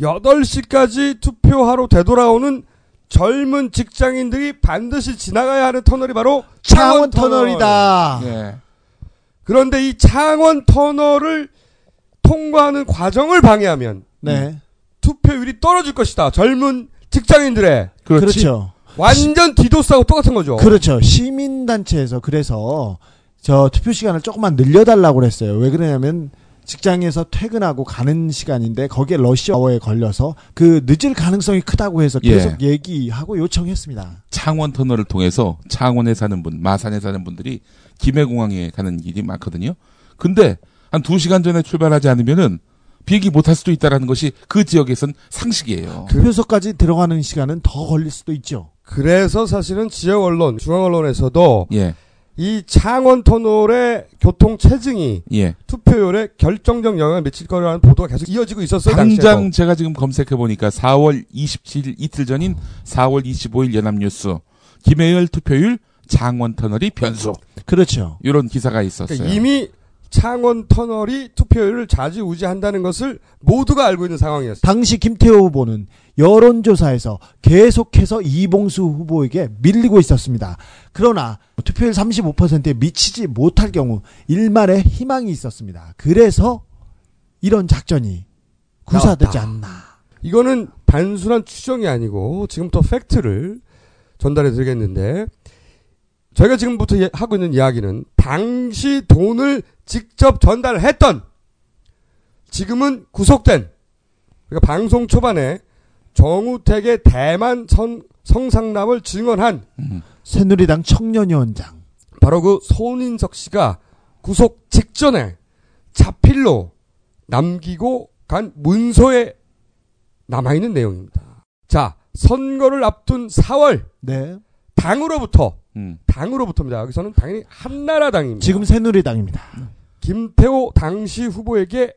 8시까지 투표하러 되돌아오는 젊은 직장인들이 반드시 지나가야 하는 터널이 바로 창원 터널. 터널이다. 예. 그런데 이 창원 터널을 통과하는 과정을 방해하면 네. 투표율이 떨어질 것이다. 젊은 직장인들의 그렇지. 그렇죠. 완전 디도스하고 똑같은 거죠. 그렇죠. 시민단체에서 그래서 저 투표 시간을 조금만 늘려달라고 그랬어요. 왜 그러냐면 직장에서 퇴근하고 가는 시간인데 거기에 러시아워에 걸려서 그 늦을 가능성이 크다고 해서 예. 계속 얘기하고 요청했습니다. 창원 터널을 통해서 창원에 사는 분, 마산에 사는 분들이 김해공항에 가는 길이 많거든요. 근데 한 두 시간 전에 출발하지 않으면은 비행기 못 탈 수도 있다라는 것이 그 지역에선 상식이에요. 투표소까지 들어가는 시간은 더 걸릴 수도 있죠. 그래서 사실은 지역 언론, 중앙 언론에서도 예, 이 창원 터널의 교통 체증이 예. 투표율에 결정적 영향을 미칠 거라는 보도가 계속 이어지고 있었어요. 당장 당시에도. 제가 지금 검색해 보니까 4월 27일 이틀 전인 4월 25일 연합뉴스 김해열 투표율 창원 터널이 변수 그렇죠. 이런 기사가 있었어요. 그러니까 이미 창원 터널이 투표율을 좌지우지한다는 것을 모두가 알고 있는 상황이었어요. 당시 김태호 후보는 여론조사에서 계속해서 이봉수 후보에게 밀리고 있었습니다. 그러나 투표율 35%에 미치지 못할 경우 일말의 희망이 있었습니다. 그래서 이런 작전이 구사되지 나왔다. 않나. 이거는 단순한 추정이 아니고 지금부터 팩트를 전달해 드리겠는데 저희가 지금부터 예- 하고 있는 이야기는 당시 돈을 직접 전달했던 지금은 구속된 그러니까 방송 초반에 정우택의 대만 선, 성상납을 증언한 음. 새누리당 청년위원장. 바로 그 손인석 씨가 구속 직전에 자필로 남기고 간 문서에 남아있는 내용입니다. 자, 선거를 앞둔 4월 네. 당으로부터 음. 당으로부터입니다. 여기서는 당연히 한나라당입니다. 지금 새누리당입니다. 김태호 당시 후보에게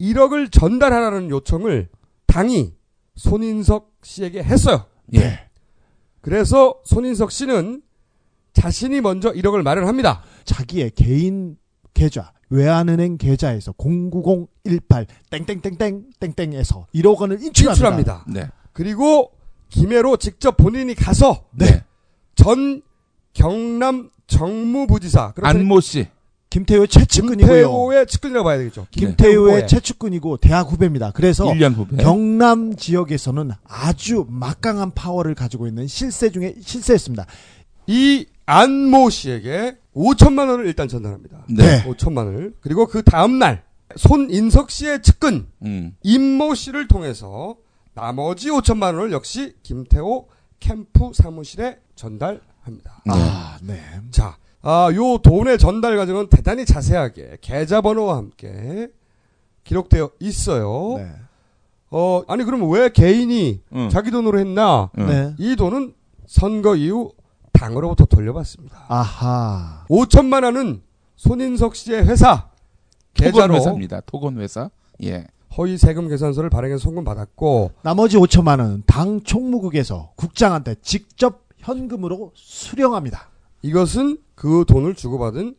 1억을 전달하라는 요청을 당이 손인석 씨에게 했어요. 예. 그래서 손인석 씨는 자신이 먼저 1억을 마련합니다. 자기의 개인 계좌 외환은행 계좌에서 09018 땡땡땡땡 땡땡에서 1억 원을 인출합니다. 인출합니다. 네. 그리고 김해로 직접 본인이 가서 네. 전 경남 정무부지사 안모 씨. 김태호의 최측근이고요. 김태호의 측근이라고 봐야 되겠죠. 김태호의 후보의. 최측근이고 대학 후배입니다. 그래서 1년 후배. 경남 지역에서는 아주 막강한 파워를 가지고 있는 실세 중에 실세였습니다. 이 안모 씨에게 5천만 원을 일단 전달합니다. 네. 5천만 원을. 그리고 그 다음 날 손인석 씨의 측근 음. 임모 씨를 통해서 나머지 5천만 원을 역시 김태호 캠프 사무실에 전달합니다. 네. 아, 네. 자, 아, 요 돈의 전달 과정은 대단히 자세하게 계좌번호와 함께 기록되어 있어요. 네. 어, 아니 그러면 왜 개인이 응. 자기 돈으로 했나? 응. 네. 이 돈은 선거 이후 당으로부터 돌려받습니다. 아하. 5천만 원은 손인석 씨의 회사 계좌로 회사입니다. 토건 회사. 예. 허위 세금 계산서를 발행해서 송금 받았고 나머지 5천만 원은 당 총무국에서 국장한테 직접 현금으로 수령합니다. 이것은 그 돈을 주고받은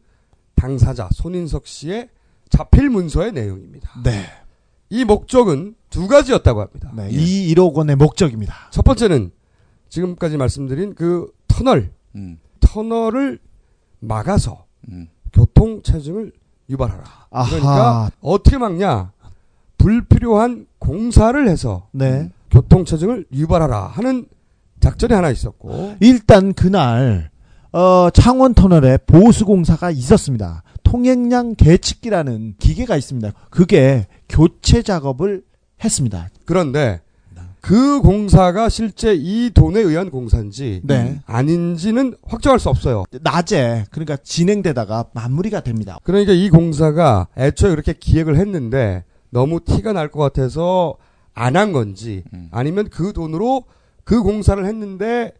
당사자 손인석 씨의 자필 문서의 내용입니다. 네. 이 목적은 두 가지였다고 합니다. 네. 예. 이 1억 원의 목적입니다. 첫 번째는 지금까지 말씀드린 그 터널, 음. 터널을 막아서 음. 교통 체증을 유발하라. 아하. 그러니까 어떻게 막냐? 불필요한 공사를 해서 네. 교통 체증을 유발하라 하는 작전이 하나 있었고 일단 그날 어, 창원 터널에 보수 공사가 있었습니다. 통행량 계측기라는 기계가 있습니다. 그게 교체 작업을 했습니다. 그런데 그 공사가 실제 이 돈에 의한 공사인지 네. 아닌지는 확정할 수 없어요. 낮에 그러니까 진행되다가 마무리가 됩니다. 그러니까 이 공사가 애초에 그렇게 기획을 했는데 너무 티가 날 것 같아서 안 한 건지 음. 아니면 그 돈으로 그 공사를 했는데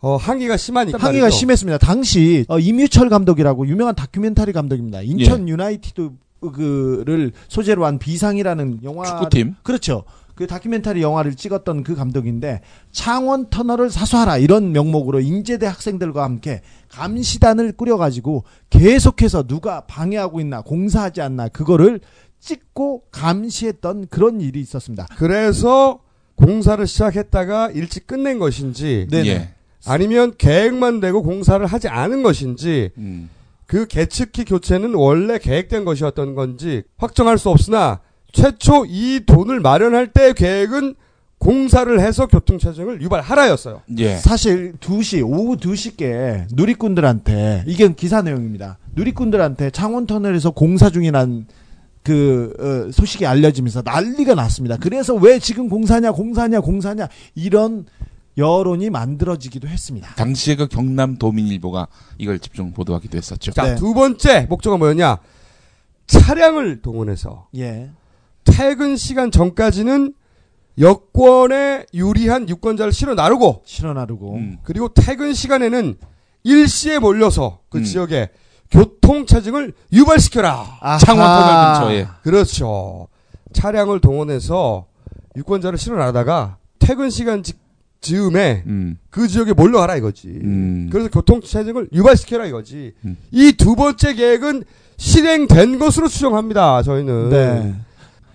어, 항의가 심하니까 항의가 말이죠. 심했습니다. 당시 어, 임유철 감독이라고 유명한 다큐멘터리 감독입니다. 예. 인천 유나이티드 그를 소재로 한 비상이라는 영화 축구팀. 그렇죠. 그 다큐멘터리 영화를 찍었던 그 감독인데 창원 터널을 사수하라 이런 명목으로 인제대 학생들과 함께 감시단을 꾸려가지고 계속해서 누가 방해하고 있나 공사하지 않나 그거를 찍고 감시했던 그런 일이 있었습니다. 그래서 공사를 시작했다가 일찍 끝낸 것인지 네네. 예. 아니면 계획만 되고 공사를 하지 않은 것인지 음. 그 계측기 교체는 원래 계획된 것이었던 건지 확정할 수 없으나 최초 이 돈을 마련할 때 계획은 공사를 해서 교통체증을 유발하라였어요. 예. 사실 2시 오후 2시께 누리꾼들한테 이게 기사 내용입니다. 누리꾼들한테 창원 터널에서 공사 중이란 그 어, 소식이 알려지면서 난리가 났습니다. 그래서 왜 지금 공사냐 공사냐 공사냐 이런 여론이 만들어지기도 했습니다. 당시에 그 경남 도민일보가 이걸 집중 보도하기도 했었죠. 자, 네. 두 번째 목적은 뭐였냐? 차량을 동원해서 예. 퇴근 시간 전까지는 여권에 유리한 유권자를 실어 나르고 실어 나르고 음. 그리고 퇴근 시간에는 일시에 몰려서 그 음. 지역에 교통 체증을 유발시켜라. 아하. 창원 터널 근처에. 그렇죠. 차량을 동원해서 유권자를 실어 나르다가 퇴근 시간 직- 즈음에 음. 그 지역에 몰려가라 이거지. 음. 그래서 교통 체증을 유발시켜라 이거지. 음. 이두 번째 계획은 실행된 것으로 추정합니다. 저희는 네.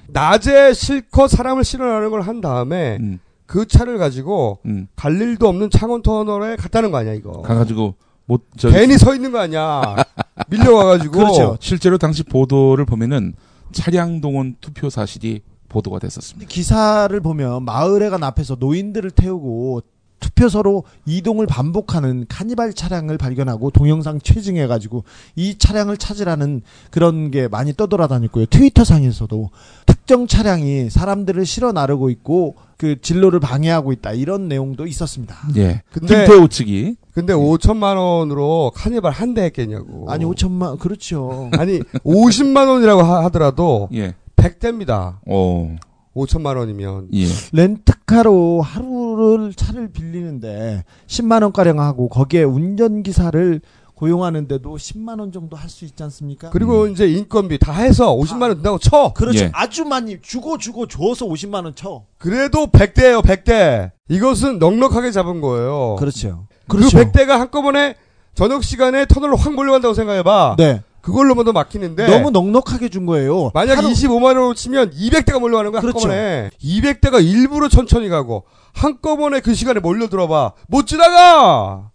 낮에 실컷 사람을 실어나는 걸 한 다음에 음. 그 차를 가지고 음. 갈 일도 없는 창원 터널에 갔다는 거 아니야 이거. 가가지고 못 저. 괜히 서 있는 거 아니야. 밀려와가지고. 그렇죠. 실제로 당시 보도를 보면은 차량 동원 투표 사실이 보도가 됐었습니다. 기사를 보면 마을회관 앞에서 노인들을 태우고 투표소로 이동을 반복하는 카니발 차량을 발견하고 동영상 채증해가지고 이 차량을 찾으라는 그런 게 많이 떠돌아다녔고요. 트위터상에서도 특정 차량이 사람들을 실어 나르고 있고 그 진로를 방해하고 있다 이런 내용도 있었습니다. 예. 근데 김태호 측이 근데 5천만 원으로 카니발 한 대 했겠냐고. 아니 5천만 그렇죠. 아니 50만 원이라고 하- 하더라도 예. 100대입니다. 어. 5천만 원이면. 예. 렌트카로 하루를 차를 빌리는데 10만 원 가량 하고 거기에 운전기사를 고용하는데도 10만 원 정도 할 수 있지 않습니까? 그리고 이제 인건비 다 해서 50만 원 든다고 쳐. 그렇죠. 예. 아주 많이 주고 주고 줘서 50만 원 쳐. 그래도 100대예요, 100대. 이것은 넉넉하게 잡은 거예요. 그렇죠. 그 그렇죠. 100대가 한꺼번에 저녁 시간에 터널로 확 몰려간다고 생각해봐. 네. 그걸로만 막히는데. 너무 넉넉하게 준 거예요. 만약 하루- 25만 원으로 치면 200대가 몰려가는 거야 그렇죠. 한꺼번에 200대가 일부러 천천히 가고 한꺼번에 그 시간에 몰려들어봐 못 지나가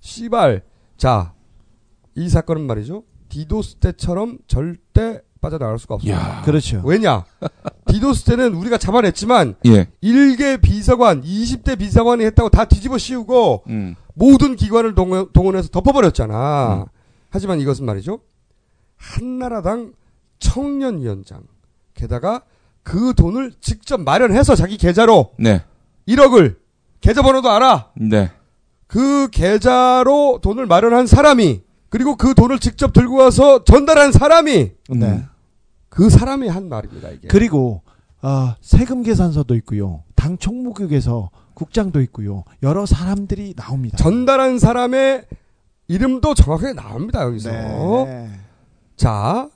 씨발 자 이 사건은 말이죠 디도스 때처럼 절대 빠져나갈 수가 없어요 야. 그렇죠. 왜냐 디도스 때는 우리가 잡아냈지만 예. 일개 비서관 20대 비서관이 했다고 다 뒤집어 씌우고 음. 모든 기관을 동원, 동원해서 덮어버렸잖아 음. 하지만 이것은 말이죠 한나라당 청년위원장 게다가 그 돈을 직접 마련해서 자기 계좌로 네. 1억을 계좌번호도 알아 네. 그 계좌로 돈을 마련한 사람이 그리고 그 돈을 직접 들고 와서 전달한 사람이 네. 그 사람이 한 말입니다. 이게. 그리고 어, 세금 계산서도 있고요. 당 총무局에서 국장도 있고요. 여러 사람들이 나옵니다. 전달한 사람의 이름도 정확하게 나옵니다. 여기서. 네. 자,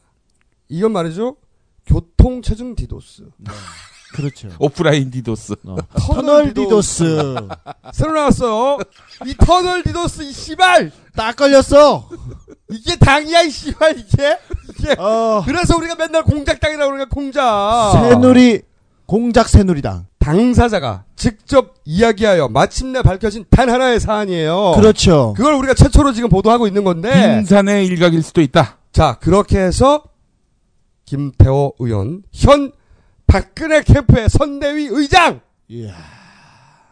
이건 말이죠. 교통 체증 디도스. 그렇죠. 오프라인 디도스. 터널 디도스. 새로 나왔어요. 이 터널 디도스 이 씨발 딱 걸렸어. 이게 당이야 이 씨발 이게 이게 어, 그래서 우리가 맨날 공작당이라고 그러니까 공작. 새누리 공작 새누리당. 당사자가 직접 이야기하여 마침내 밝혀진 단 하나의 사안이에요. 그렇죠. 그걸 우리가 최초로 지금 보도하고 있는 건데. 빙산의 일각일 수도 있다. 자, 그렇게 해서 김태호 의원 현 박근혜 캠프의 선대위 의장 이야.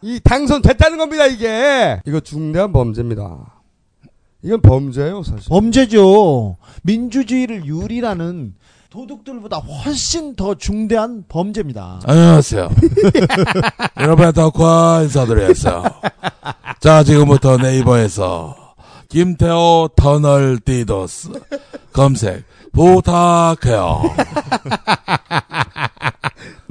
이 당선됐다는 겁니다, 이게. 이거 중대한 범죄입니다. 이건 범죄예요, 사실. 범죄죠. 민주주의를 유리라는 도둑들보다 훨씬 더 중대한 범죄입니다. 안녕하세요. 여러분의 덕화 인사드리겠어요. 자, 지금부터 네이버에서 김태호 터널 디도스 검색 부탁해요.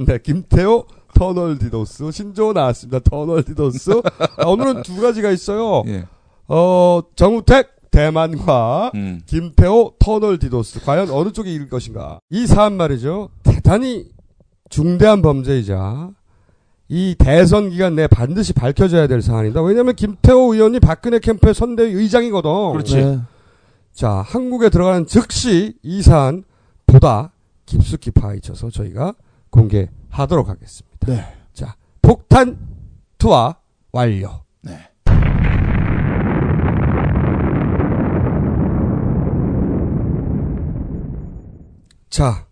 네, 김태호 터널 디도스 신조 나왔습니다. 터널 디도스. 아, 오늘은 두 가지가 있어요. 예. 어, 정우택 대만과 음. 김태호 터널 디도스 과연 어느 쪽이 이길 것인가? 이 사안 말이죠. 대단히 중대한 범죄이자 이 대선 기간 내에 반드시 밝혀져야 될 사안이다. 왜냐하면 김태호 의원이 박근혜 캠프의 선대위 의장이거든. 그렇지. 네. 자, 한국에 들어가는 즉시 이 사안 보다 깊숙이 파헤쳐서 저희가 공개하도록 하겠습니다. 네. 자, 폭탄 투하 완료. 자,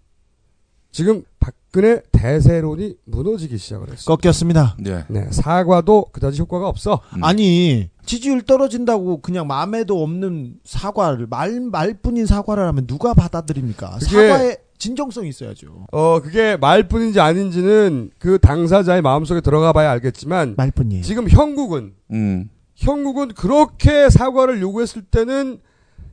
지금 박근혜 대세론이 무너지기 시작을 했어. 꺾였습니다. 네. 네, 사과도 그다지 효과가 없어. 음. 아니 지지율 떨어진다고 그냥 마음에도 없는 사과를 말 말뿐인 사과를 하면 누가 받아들입니까? 그게- 사과에 진정성이 있어야죠. 어, 그게 말뿐인지 아닌지는 그 당사자의 마음속에 들어가 봐야 알겠지만 말뿐이에요. 지금 형국은 음. 형국은 그렇게 사과를 요구했을 때는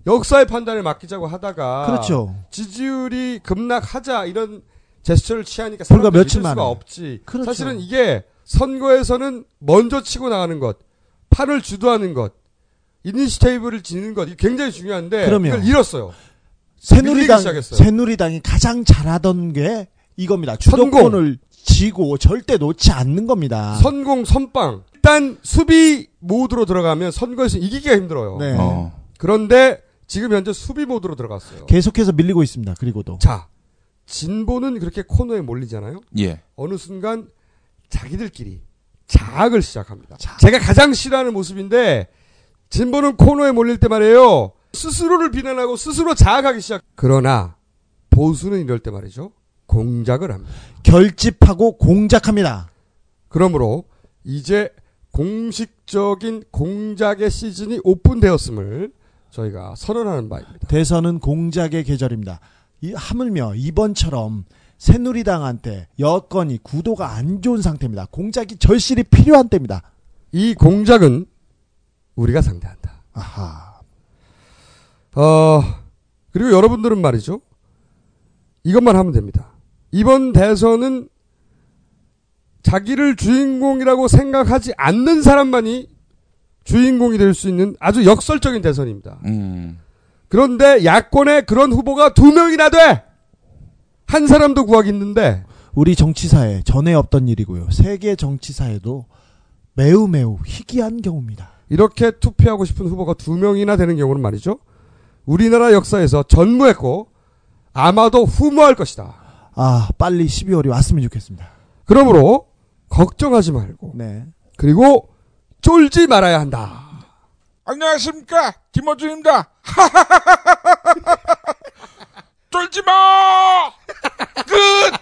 역사의 판단을 맡기자고 하다가 그렇죠. 지지율이 급락하자 이런 제스처를 취하니까 불과 며칠 믿을 수가. 없지. 그렇죠. 사실은 이게 선거에서는 먼저 치고 나가는 것, 판을 주도하는 것, 이니시테이브를 지는 것, 이게 굉장히 중요한데 그럼요. 이걸 잃었어요. 새누리당. 새누리당이 가장 잘하던 게 이겁니다. 주도권을 쥐고 절대 놓지 않는 겁니다. 선공 선빵. 일단 수비 모드로 들어가면 선거에서 이기기가 힘들어요. 네. 어. 그런데 지금 현재 수비 모드로 들어갔어요. 계속해서 밀리고 있습니다. 그리고도 자, 진보는 그렇게 코너에 몰리잖아요. 예. 어느 순간 자기들끼리 자학을 시작합니다. 제가 가장 싫어하는 모습인데 진보는 코너에 몰릴 때 말이에요. 스스로를 비난하고 스스로 자학하기 시작. 그러나 보수는 이럴 때 말이죠. 공작을 합니다. 결집하고 공작합니다. 그러므로 이제 공식적인 공작의 시즌이 오픈되었음을 저희가 선언하는 바입니다. 대선은 공작의 계절입니다. 이 하물며 이번처럼 새누리당한테 여건이 구도가 안 좋은 상태입니다. 공작이 절실히 필요한 때입니다. 이 공작은 우리가 상대한다. 아하. 어, 그리고 여러분들은 말이죠. 이것만 하면 됩니다. 이번 대선은 자기를 주인공이라고 생각하지 않는 사람만이 주인공이 될 수 있는 아주 역설적인 대선입니다. 음. 그런데 야권에 그런 후보가 두 명이나 돼! 한 사람도 구하기 힘든데, 우리 정치사에 전에 없던 일이고요. 세계 정치사에도 매우 매우 희귀한 경우입니다. 이렇게 투표하고 싶은 후보가 두 명이나 되는 경우는 말이죠. 우리나라 역사에서 전무했고, 아마도 후무할 것이다. 아, 빨리 12월이 왔으면 좋겠습니다. 그러므로, 걱정하지 말고, 네. 그리고 쫄지 말아야 한다. 안녕하십니까 김어준입니다. 쫄지 마. 끝.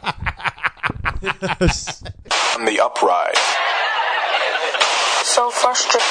On the uprise. So frustrated.